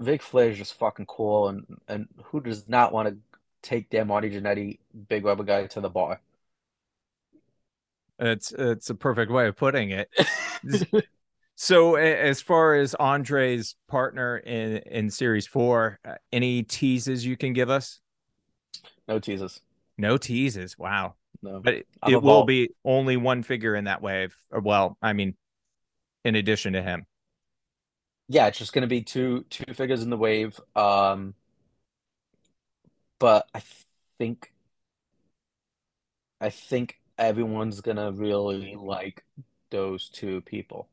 Ric Flair is just fucking cool, and and who does not want to take their Marty Jannetty big rubber guy to the bar? It's it's a perfect way of putting it. <laughs> So, as far as Andre's partner in in Series Four, uh, any teases you can give us? No teases. No teases. Wow. No. But it, it will be only one figure in that wave. Or, well, I mean, in addition to him. Yeah, it's just gonna be two two figures in the wave. Um, but I think I think everyone's gonna really like those two people.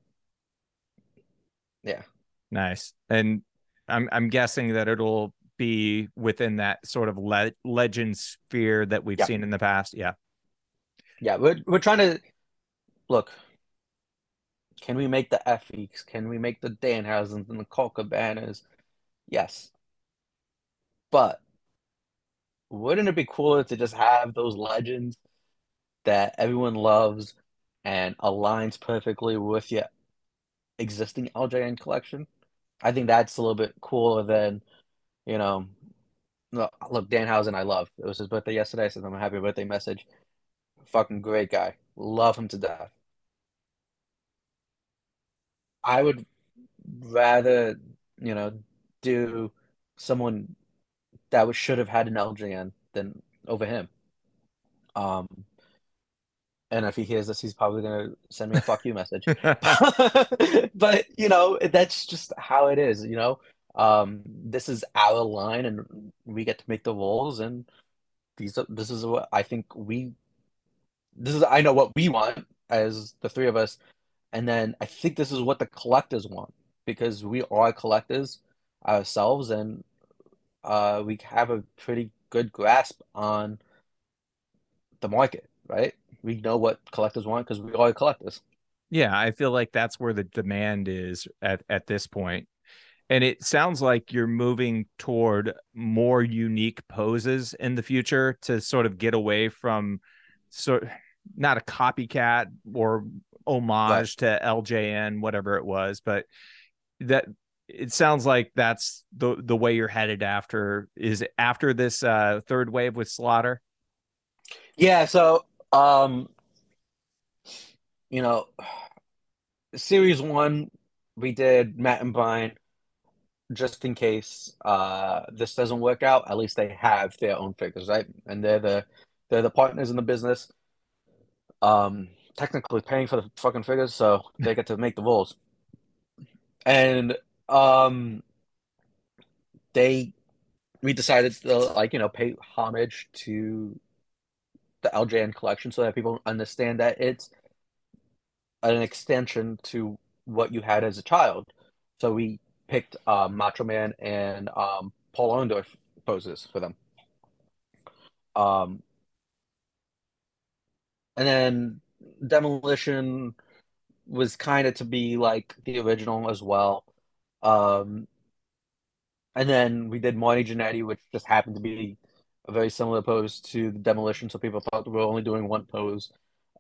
Yeah. Nice. And I'm I'm guessing that it'll be within that sort of le legend sphere that we've Yeah. seen in the past. Yeah. Yeah. We're we're trying to look, can we make the Effies? Can we make the Danhausens and the Colt Cabanas? Yes. But wouldn't it be cooler to just have those legends that everyone loves and aligns perfectly with your existing LJN collection? I think that's a little bit cooler than, you know, look, look, Danhausen I love. It was his birthday yesterday. I sent him a happy birthday message. Fucking great guy. Love him to death. I would rather, you know, do someone that should have had an LJN than over him. Um, and if he hears this, he's probably gonna send me a fuck you message. <laughs> <laughs> But you know, that's just how it is, you know. Um, this is our line and we get to make the rules and these are, this is what I think we this is I know what we want as the three of us, and then I think this is what the collectors want because we are collectors ourselves and uh we have a pretty good grasp on the market, right? We know what collectors want because we are collectors. yeah, I feel like that's where the demand is at at this point. And it sounds like you're moving toward more unique poses in the future to sort of get away from sort not a copycat or Right. homage to LJN, whatever it was, but that it sounds like that's the the way you're headed after is after this uh third wave with Slaughter. Yeah, so um, you know, series one, we did Matt and Brian just in case uh this doesn't work out. At least they have their own figures, right? And they're the they're the partners in the business. Um, technically paying for the fucking figures, so they get to make the rules. And um, they we decided to like you know pay homage to the LJN collection so that people understand that it's an extension to what you had as a child. So we picked um, Macho Man and um, Paul Orndorff poses for them. Um, and then Demolition was kind of to be like the original as well. Um, and then we did Marty Jannetty, which just happened to be a very similar pose to the Demolition, so people thought we were only doing one pose.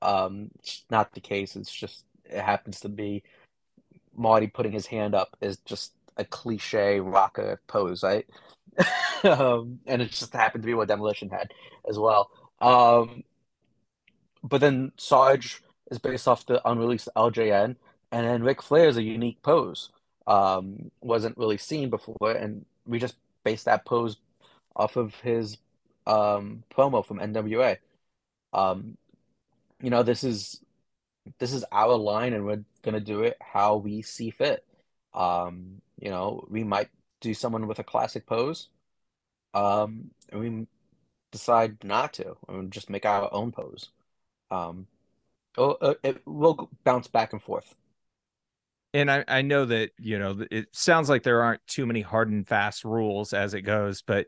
Um, not the case. It's just it happens to be Marty putting his hand up is just a cliche rocker pose, right? <laughs> um, and it just happened to be what Demolition had as well. Um, but then Sarge is based off the unreleased LJN, and then Ric Flair is a unique pose. Um, wasn't really seen before, and we just based that pose off of his um, promo from NWA. Um, you know, this is this is our line, and we're gonna do it how we see fit. Um, you know, we might do someone with a classic pose, um, and we decide not to, and just make our own pose. Um, it, it will bounce back and forth. And I, I know that, you know, it sounds like there aren't too many hard and fast rules as it goes, but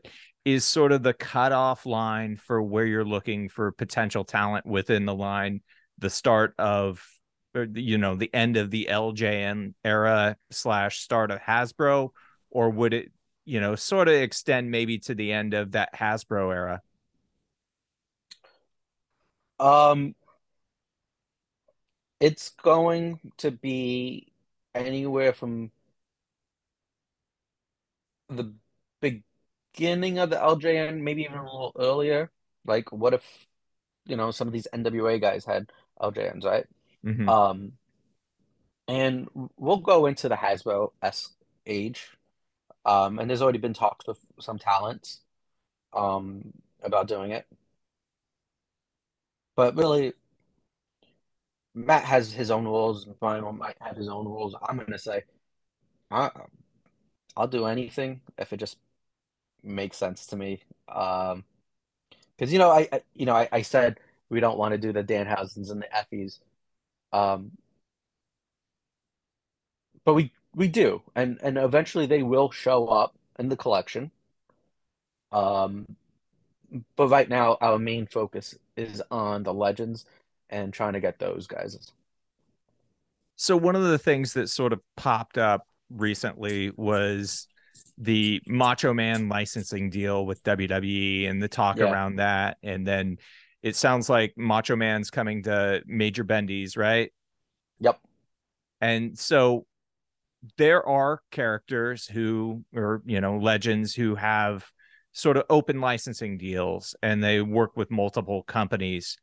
is sort of the cutoff line for where you're looking for potential talent within the line the start of you know the end of the LJN era slash start of Hasbro, or would it you know sort of extend maybe to the end of that Hasbro era? Um, it's going to be anywhere from the beginning of the LJN, maybe even a little earlier. Like, what if you know some of these NWA guys had LJNs, right? Mm-hmm. Um, and we'll go into the Hasbro S age. Um, and there's already been talks with some talents um, about doing it. But really, Matt has his own rules, and Brian might have his own rules. I'm going to say, I, I'll do anything if it just makes sense to me. Um, because you know, I, I you know, I, I said we don't want to do the Danhausens and the Effies. Um, but we we do, and and eventually they will show up in the collection. Um, but right now our main focus is on the legends and trying to get those guys. So one of the things that sort of popped up recently was the Macho Man licensing deal with WWE and the talk yeah. around that, and then it sounds like Macho Man's coming to Major Bendy's, right? Yep. And so there are characters who or you know legends who have sort of open licensing deals and they work with multiple companies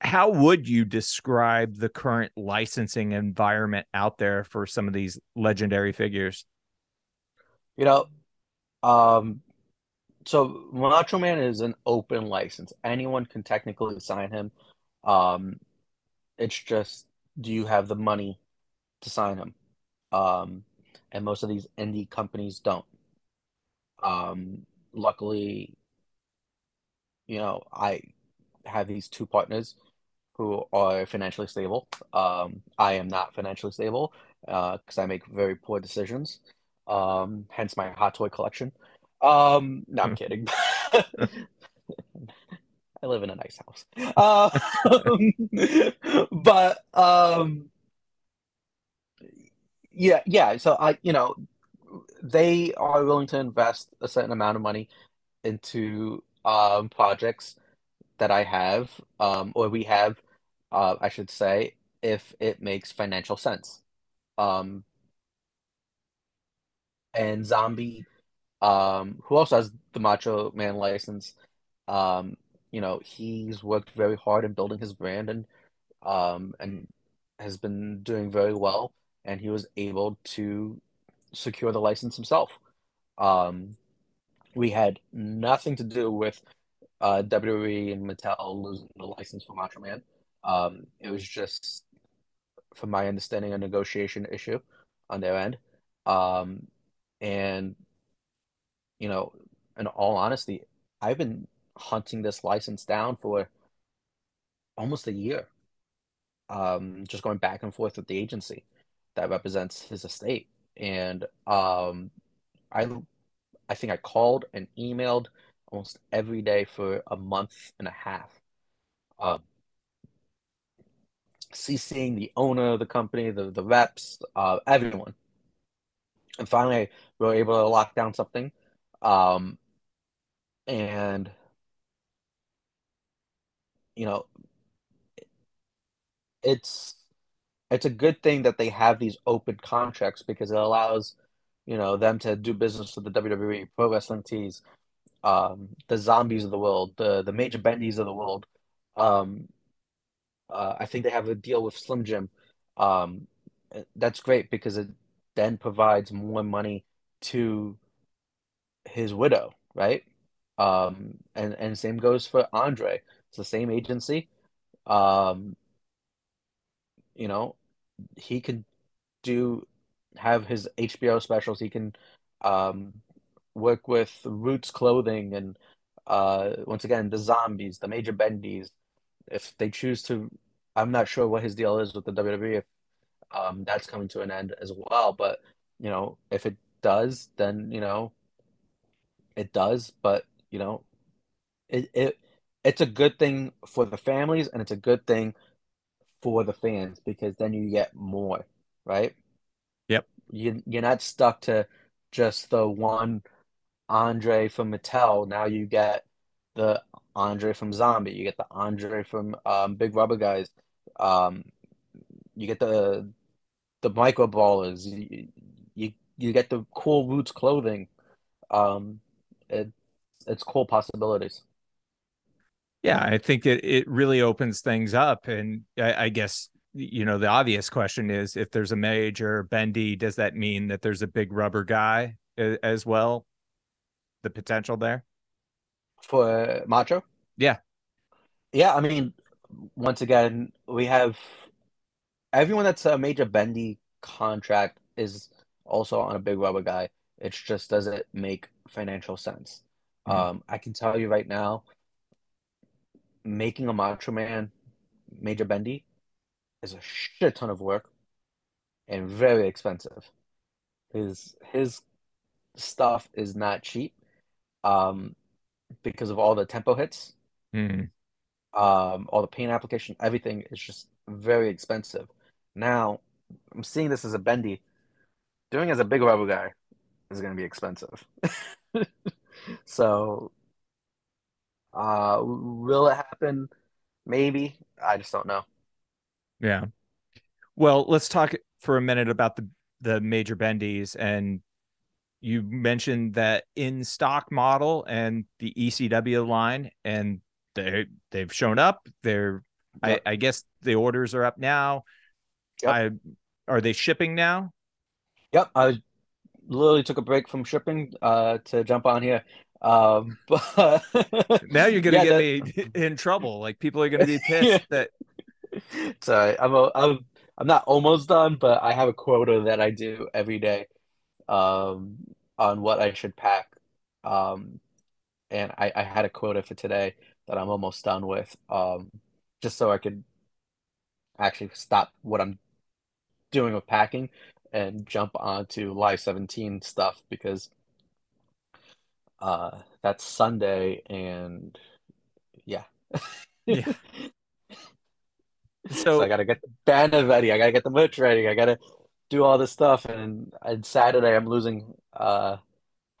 how would you describe the current licensing environment out there for some of these legendary figures you know um so macho man is an open license anyone can technically sign him um it's just do you have the money to sign him um, and most of these indie companies don't. Um, luckily, you know, I have these two partners who are financially stable. Um, I am not financially stable because uh, I make very poor decisions. Um, hence my hot toy collection. Um, no, I'm hmm. kidding. <laughs> I live in a nice house. Um, <laughs> but um, yeah, yeah. So I, you know, they are willing to invest a certain amount of money into um, projects that I have, um, or we have, uh, I should say, if it makes financial sense. Um, and Zombie, um, who also has the Macho Man license, um, you know, he's worked very hard in building his brand and um, and has been doing very well and he was able to secure the license himself. Um, we had nothing to do with uh, WWE and Mattel losing the license for Macho Man. Um, it was just, from my understanding, a negotiation issue on their end. Um, and, you know, in all honesty, I've been hunting this license down for almost a year. Um, just going back and forth with the agency that represents his estate. And um, I, I think I called and emailed almost every day for a month and a half. Um, CCing the owner of the company, the the reps, uh, everyone. And finally, we were able to lock down something. Um, and, you know, it's it's a good thing that they have these open contracts because it allows you know them to do business with the WWE, pro wrestling tees, um, the zombies of the world, the the major bendies of the world. Um, uh, I think they have a deal with Slim Jim. Um, that's great because it then provides more money to his widow, right? Um, and and same goes for Andre. It's the same agency. Um, you know, he could do have his HBO specials. He can um, work with Roots Clothing and uh, once again the Zombies, the Major Bendies. If they choose to, I'm not sure what his deal is with the WWE. If um, that's coming to an end as well, but you know, if it does, then you know, it does. But you know, it it it's a good thing for the families and it's a good thing for the fans because then you get more, right? Yep. You you're not stuck to just the one Andre from Mattel. Now you get the Andre from Zombie. You get the Andre from um, Big Rubber Guys. Um, you get the the Micro Brawlers. You, you you get the cool Roots clothing. Um, it it's cool possibilities. Yeah, I think it it really opens things up, and I, I guess you know the obvious question is if there's a major bendy, does that mean that there's a big rubber guy as well? The potential there for Macho. Yeah, yeah. I mean, once again, we have everyone that's a major bendy contract is also on a big rubber guy. It just doesn't make financial sense. Mm-hmm. Um, I can tell you right now, making a Macho Man Major Bendy is a shit ton of work and very expensive. His his stuff is not cheap, um, because of all the tampo hits, mm. um, all the paint application, everything is just very expensive. Now, I'm seeing this as a bendy. Doing as a big rubber guy is going to be expensive. <laughs> so uh, will it happen? Maybe. I just don't know. Yeah. Well, let's talk for a minute about the the major bendies and you mentioned that in stock model and the ECW line and they they've shown up. They're yep. I, I, guess the orders are up now. Yep. I are they shipping now? Yep. I literally took a break from shipping uh to jump on here. Um, <laughs> but now you're gonna yeah, get that... me in trouble. Like people are gonna be <laughs> pissed yeah. that. Sorry, I'm a, I'm I'm not almost done, but I have a quota that I do every day, um, on what I should pack. Um, and I, I had a quota for today that I'm almost done with. Um, just so I could actually stop what I'm doing with packing and jump onto Live 17 stuff because uh, that's Sunday, and yeah. yeah. <laughs> So, so, I gotta get the banner ready. I gotta get the merch ready. I gotta do all this stuff. And, and Saturday, I'm losing uh,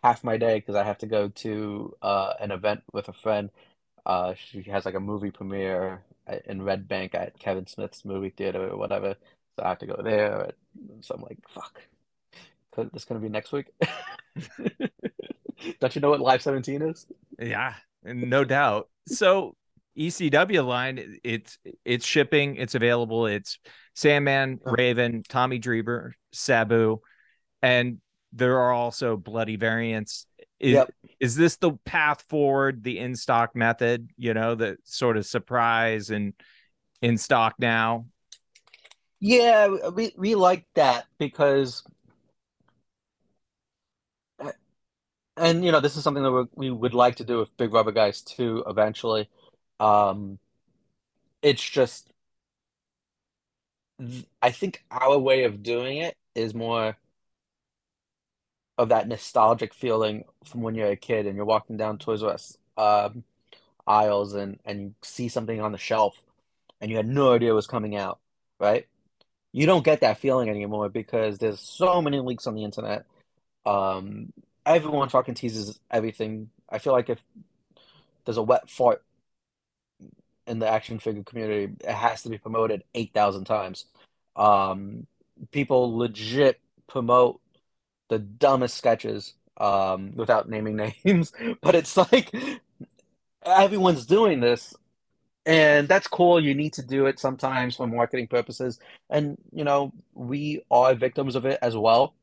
half my day because I have to go to uh, an event with a friend. Uh, she has like a movie premiere in Red Bank at Kevin Smith's movie theater or whatever. So I have to go there. So I'm like, fuck. This gonna be next week. <laughs> Don't you know what Live 17 is? Yeah, no doubt. So ECW line, it's it's shipping, it's available. It's Sandman, oh. Raven, Tommy Dreamer, Sabu, and there are also bloody variants. Is yep. is this the path forward, the in stock method? You know, the sort of surprise and in stock now. Yeah, we we like that because and you know this is something that we would like to do with Big Rubber Guys too eventually. Um, it's just I think our way of doing it is more of that nostalgic feeling from when you're a kid and you're walking down Toys R Us um, aisles and and you see something on the shelf and you had no idea was coming out, right? You don't get that feeling anymore because there's so many leaks on the internet. Um, everyone fucking teases everything. I feel like if there's a wet fart in the action figure community, it has to be promoted 8,000 times. Um, people legit promote the dumbest sketches um, without naming <laughs> names, but it's like everyone's doing this. And that's cool. You need to do it sometimes for marketing purposes. And, you know, we are victims of it as well.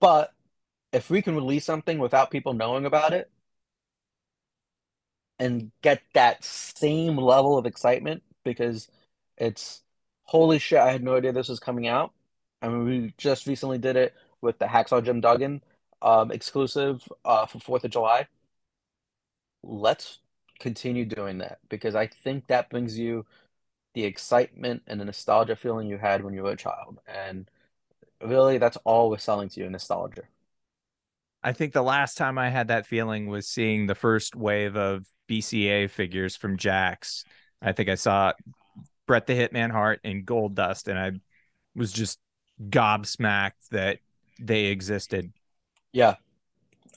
But if we can release something without people knowing about it and get that same level of excitement because it's holy shit, I had no idea this was coming out. I mean, we just recently did it with the Hacksaw Jim Duggan um, exclusive uh, for Fourth of July. Let's continue doing that because I think that brings you the excitement and the nostalgia feeling you had when you were a child. And really, that's all we're selling to you nostalgia. I think the last time I had that feeling was seeing the first wave of BCA figures from Jakks. I think I saw Bret the Hitman Hart and Goldust, and I was just gobsmacked that they existed. Yeah.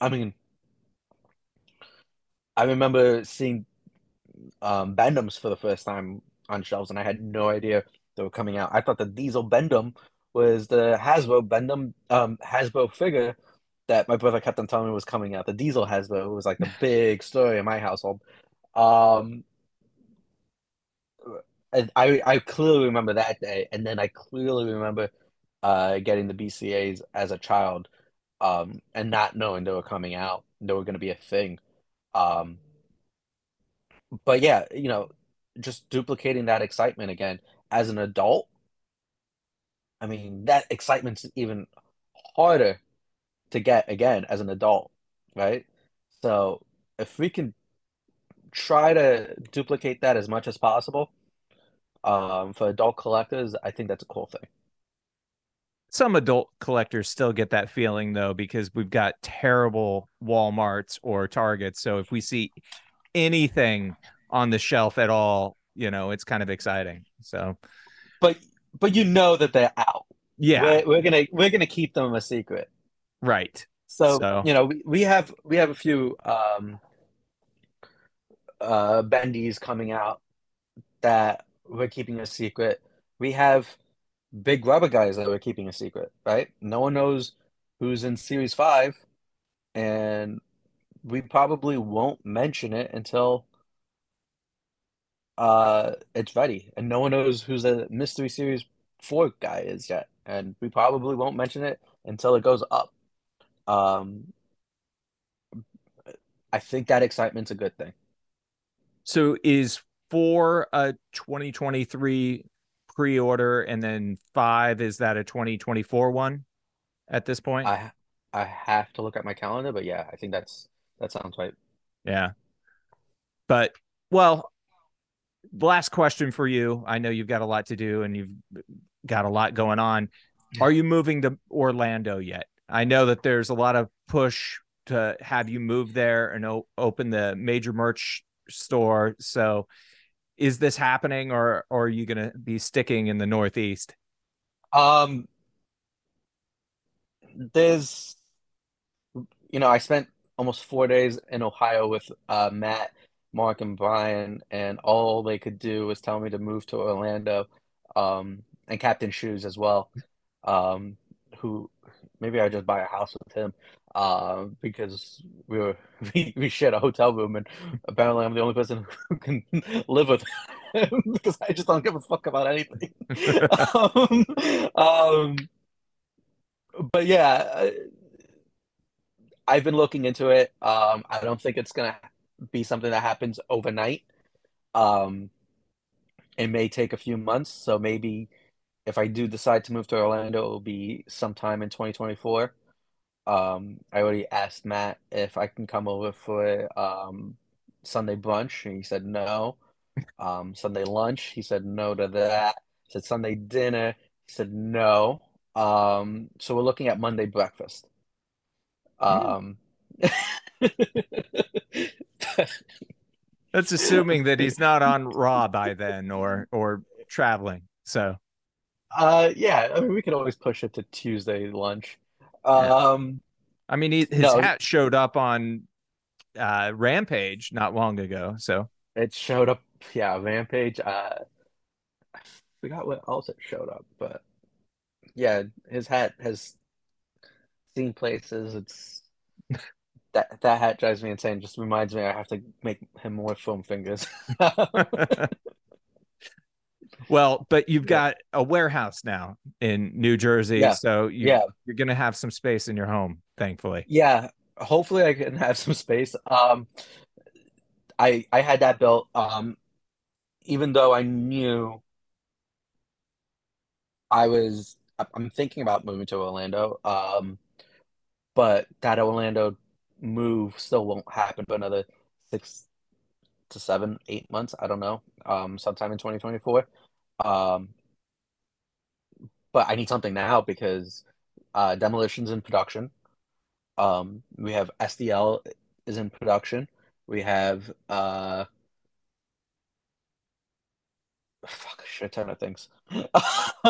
I mean, I remember seeing um, for the first time on shelves, and I had no idea they were coming out. I thought the Diesel Bend-Em was the Hasbro Bend-Em um, Hasbro figure that my brother kept on telling me was coming out. The Diesel Hasbro was like the <laughs> big story in my household. Um, I I clearly remember that day, and then I clearly remember uh, getting the BCAs as a child, um, and not knowing they were coming out, they were going to be a thing. Um, but yeah, you know, just duplicating that excitement again as an adult. I mean, that excitement's even harder to get again as an adult, right? So if we can try to duplicate that as much as possible, um, for adult collectors, I think that's a cool thing. Some adult collectors still get that feeling though, because we've got terrible Walmarts or Targets. So if we see anything on the shelf at all, you know, it's kind of exciting. So, but but you know that they're out. Yeah, we're, we're gonna we're gonna keep them a secret. Right. So, so, you know, we, we have we have a few um uh bendies coming out that we're keeping a secret. We have big rubber guys that we're keeping a secret, right? No one knows who's in series five, and we probably won't mention it until uh it's ready. And no one knows who's the mystery series four guy is yet. And we probably won't mention it until it goes up. Um I think that excitement's a good thing. So is four a 2023 pre-order and then five is that a 2024 one at this point? I i have to look at my calendar but yeah i think that's that sounds right. Yeah. But well last question for you. I know you've got a lot to do and you've got a lot going on. Are you moving to orlando yet? I know that there's a lot of push to have you move there and open the major merch store. So is this happening or, or are you going to be sticking in the Northeast? Um, there's, you know, I spent almost four days in Ohio with uh, Matt, Mark, and Brian, and all they could do was tell me to move to Orlando, um, and Captain Shoes as well, um, who maybe I just buy a house with him uh, because we were <laughs> we, we shared a hotel room and apparently I'm the only person who can <laughs> live with him <laughs> because I just don't give a fuck about anything. um, um, but yeah, I've been looking into it. Um, I don't think it's gonna be something that happens overnight. Um, it may take a few months, so maybe if I do decide to move to Orlando, it will be sometime in 2024. Um, I already asked Matt if I can come over for um, Sunday brunch, and he said no. Um, Sunday lunch, he said no to that. He said Sunday dinner, he said no. Um, so we're looking at Monday breakfast. Um, That's assuming that he's not on <laughs> Raw by then or or traveling. So, uh, yeah, I mean, we could always push it to Tuesday lunch. Um, I mean, he, his no, hat showed up on uh, Rampage not long ago. So it showed up, yeah, Rampage. Uh, I forgot what else it showed up, but yeah, his hat has seen places. It's that that hat drives me insane. Just reminds me I have to make him more foam fingers. <laughs> <laughs> Well, but you've got a warehouse now in New Jersey, yeah. so you, yeah, you're gonna have some space in your home, thankfully. Yeah, hopefully I can have some space. Um, I I had that built. Um, even though I knew I was I'm thinking about moving to Orlando. Um, but that Orlando move still won't happen for another six to seven, eight months. I don't know. Um, sometime in 2024. Um, but I need something now because uh, Demolition's in production. Um, we have SDL is in production. We have uh, fuck a shit ton of things. <laughs>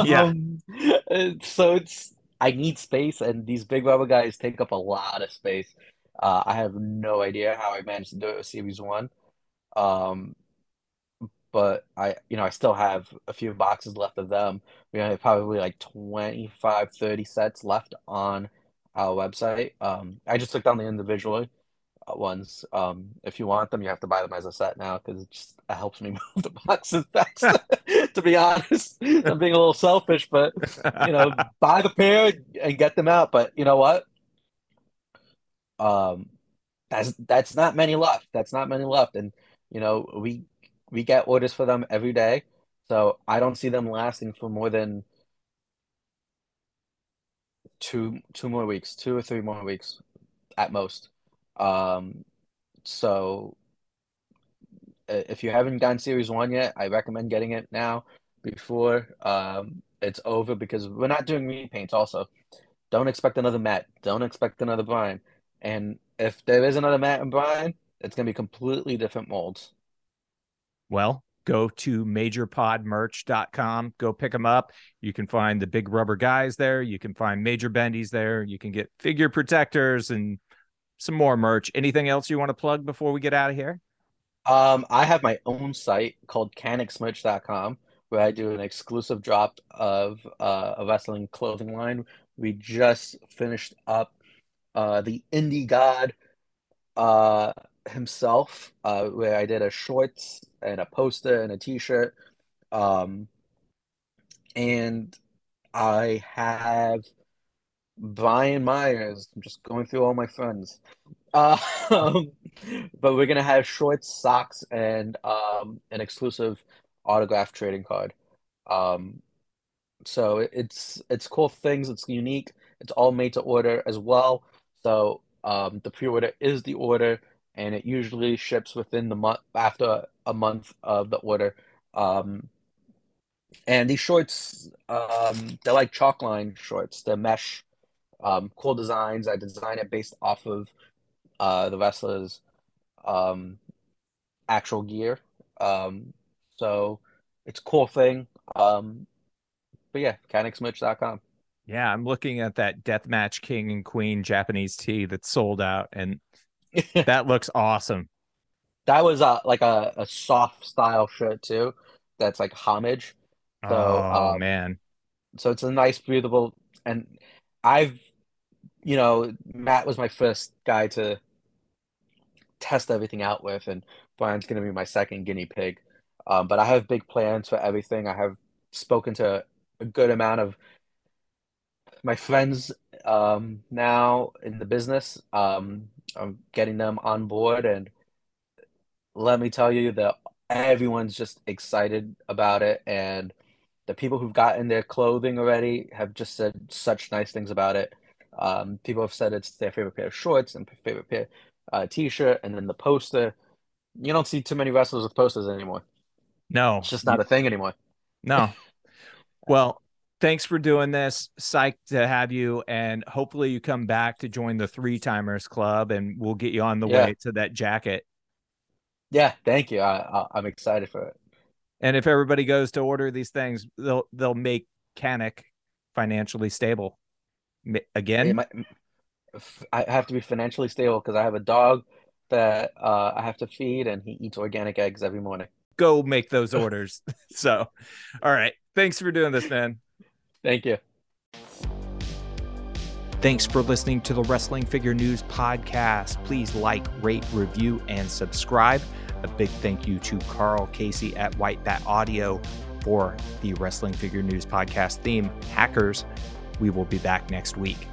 Yeah. Um, so it's I need space, and these big rubber guys take up a lot of space. Uh, I have no idea how I managed to do it with Series One. Um, but I, you know, I still have a few boxes left of them. We have probably like 25, 30 sets left on our website. Um, I just took down the individual ones. Um, if you want them, you have to buy them as a set now because it just it helps me <laughs> move the boxes faster. <laughs> to be honest, I'm being a little selfish, but you know, <laughs> buy the pair and get them out. But you know what? Um, that's that's not many left. That's not many left, and you know, we we get orders for them every day, so I don't see them lasting for more than two two more weeks, two or three more weeks at most. Um, so if you haven't gotten Series One yet, I recommend getting it now before um, it's over because we're not doing repaints. Also, don't expect another Matt. Don't expect another Brian. And if there is another Matt and Brian, it's gonna be completely different molds. Well, go to majorpodmerch.com. Go pick them up. You can find the big rubber guys there. You can find major bendies there. You can get figure protectors and some more merch. Anything else you want to plug before we get out of here? Um, I have my own site called canicsmerch.com where I do an exclusive drop of uh, a wrestling clothing line. We just finished up uh, the Indie God uh, himself, uh, where I did a shorts and a poster and a t-shirt. Um, and I have Brian Myers. I'm just going through all my friends. <laughs> Um, but we're gonna have shorts, socks, and um, an exclusive autograph trading card. Um, so it's it's cool things. It's unique. It's all made to order as well. So um, the pre-order is the order, and it usually ships within the month after a month of the order. Um, and these shorts, um, they're like chalk line shorts. They're mesh, um, cool designs. I design it based off of uh, the wrestlers' um, actual gear. Um, so it's a cool thing. Um, but yeah, canicsmerch.com. Yeah, I'm looking at that Deathmatch King and Queen Japanese tea that's sold out, and <laughs> that looks awesome. That was uh, like a, a soft style shirt too. That's like homage. So, oh um, man, so it's a nice, breathable. And I've, you know, Matt was my first guy to test everything out with, and Brian's going to be my second guinea pig. Um, but I have big plans for everything. I have spoken to a good amount of my friends um, now in the business. Um, I'm getting them on board, and let me tell you that everyone's just excited about it. And the people who've gotten their clothing already have just said such nice things about it. Um, people have said it's their favorite pair of shorts and favorite pair uh, t-shirt, and then the poster. You don't see too many wrestlers with posters anymore. no, It's just not a thing anymore. no. <laughs> Well, thanks for doing this. Psyched to have you, and hopefully you come back to join the Three Timers Club, and we'll get you on the Yeah. way to that jacket. Yeah, thank you. I, I'm excited for it. And if everybody goes to order these things, they'll they'll make Kanik financially stable. Again, might- I have to be financially stable because I have a dog that uh, I have to feed, and he eats organic eggs every morning. go make those orders. <laughs> so, all right. Thanks for doing this, man. Thank you. Thanks for listening to the Wrestling Figure News podcast. Please like, rate, review, and subscribe. A big thank you to Karl Casey at White Bat Audio for the Wrestling Figure News podcast theme, Hackers. We will be back next week.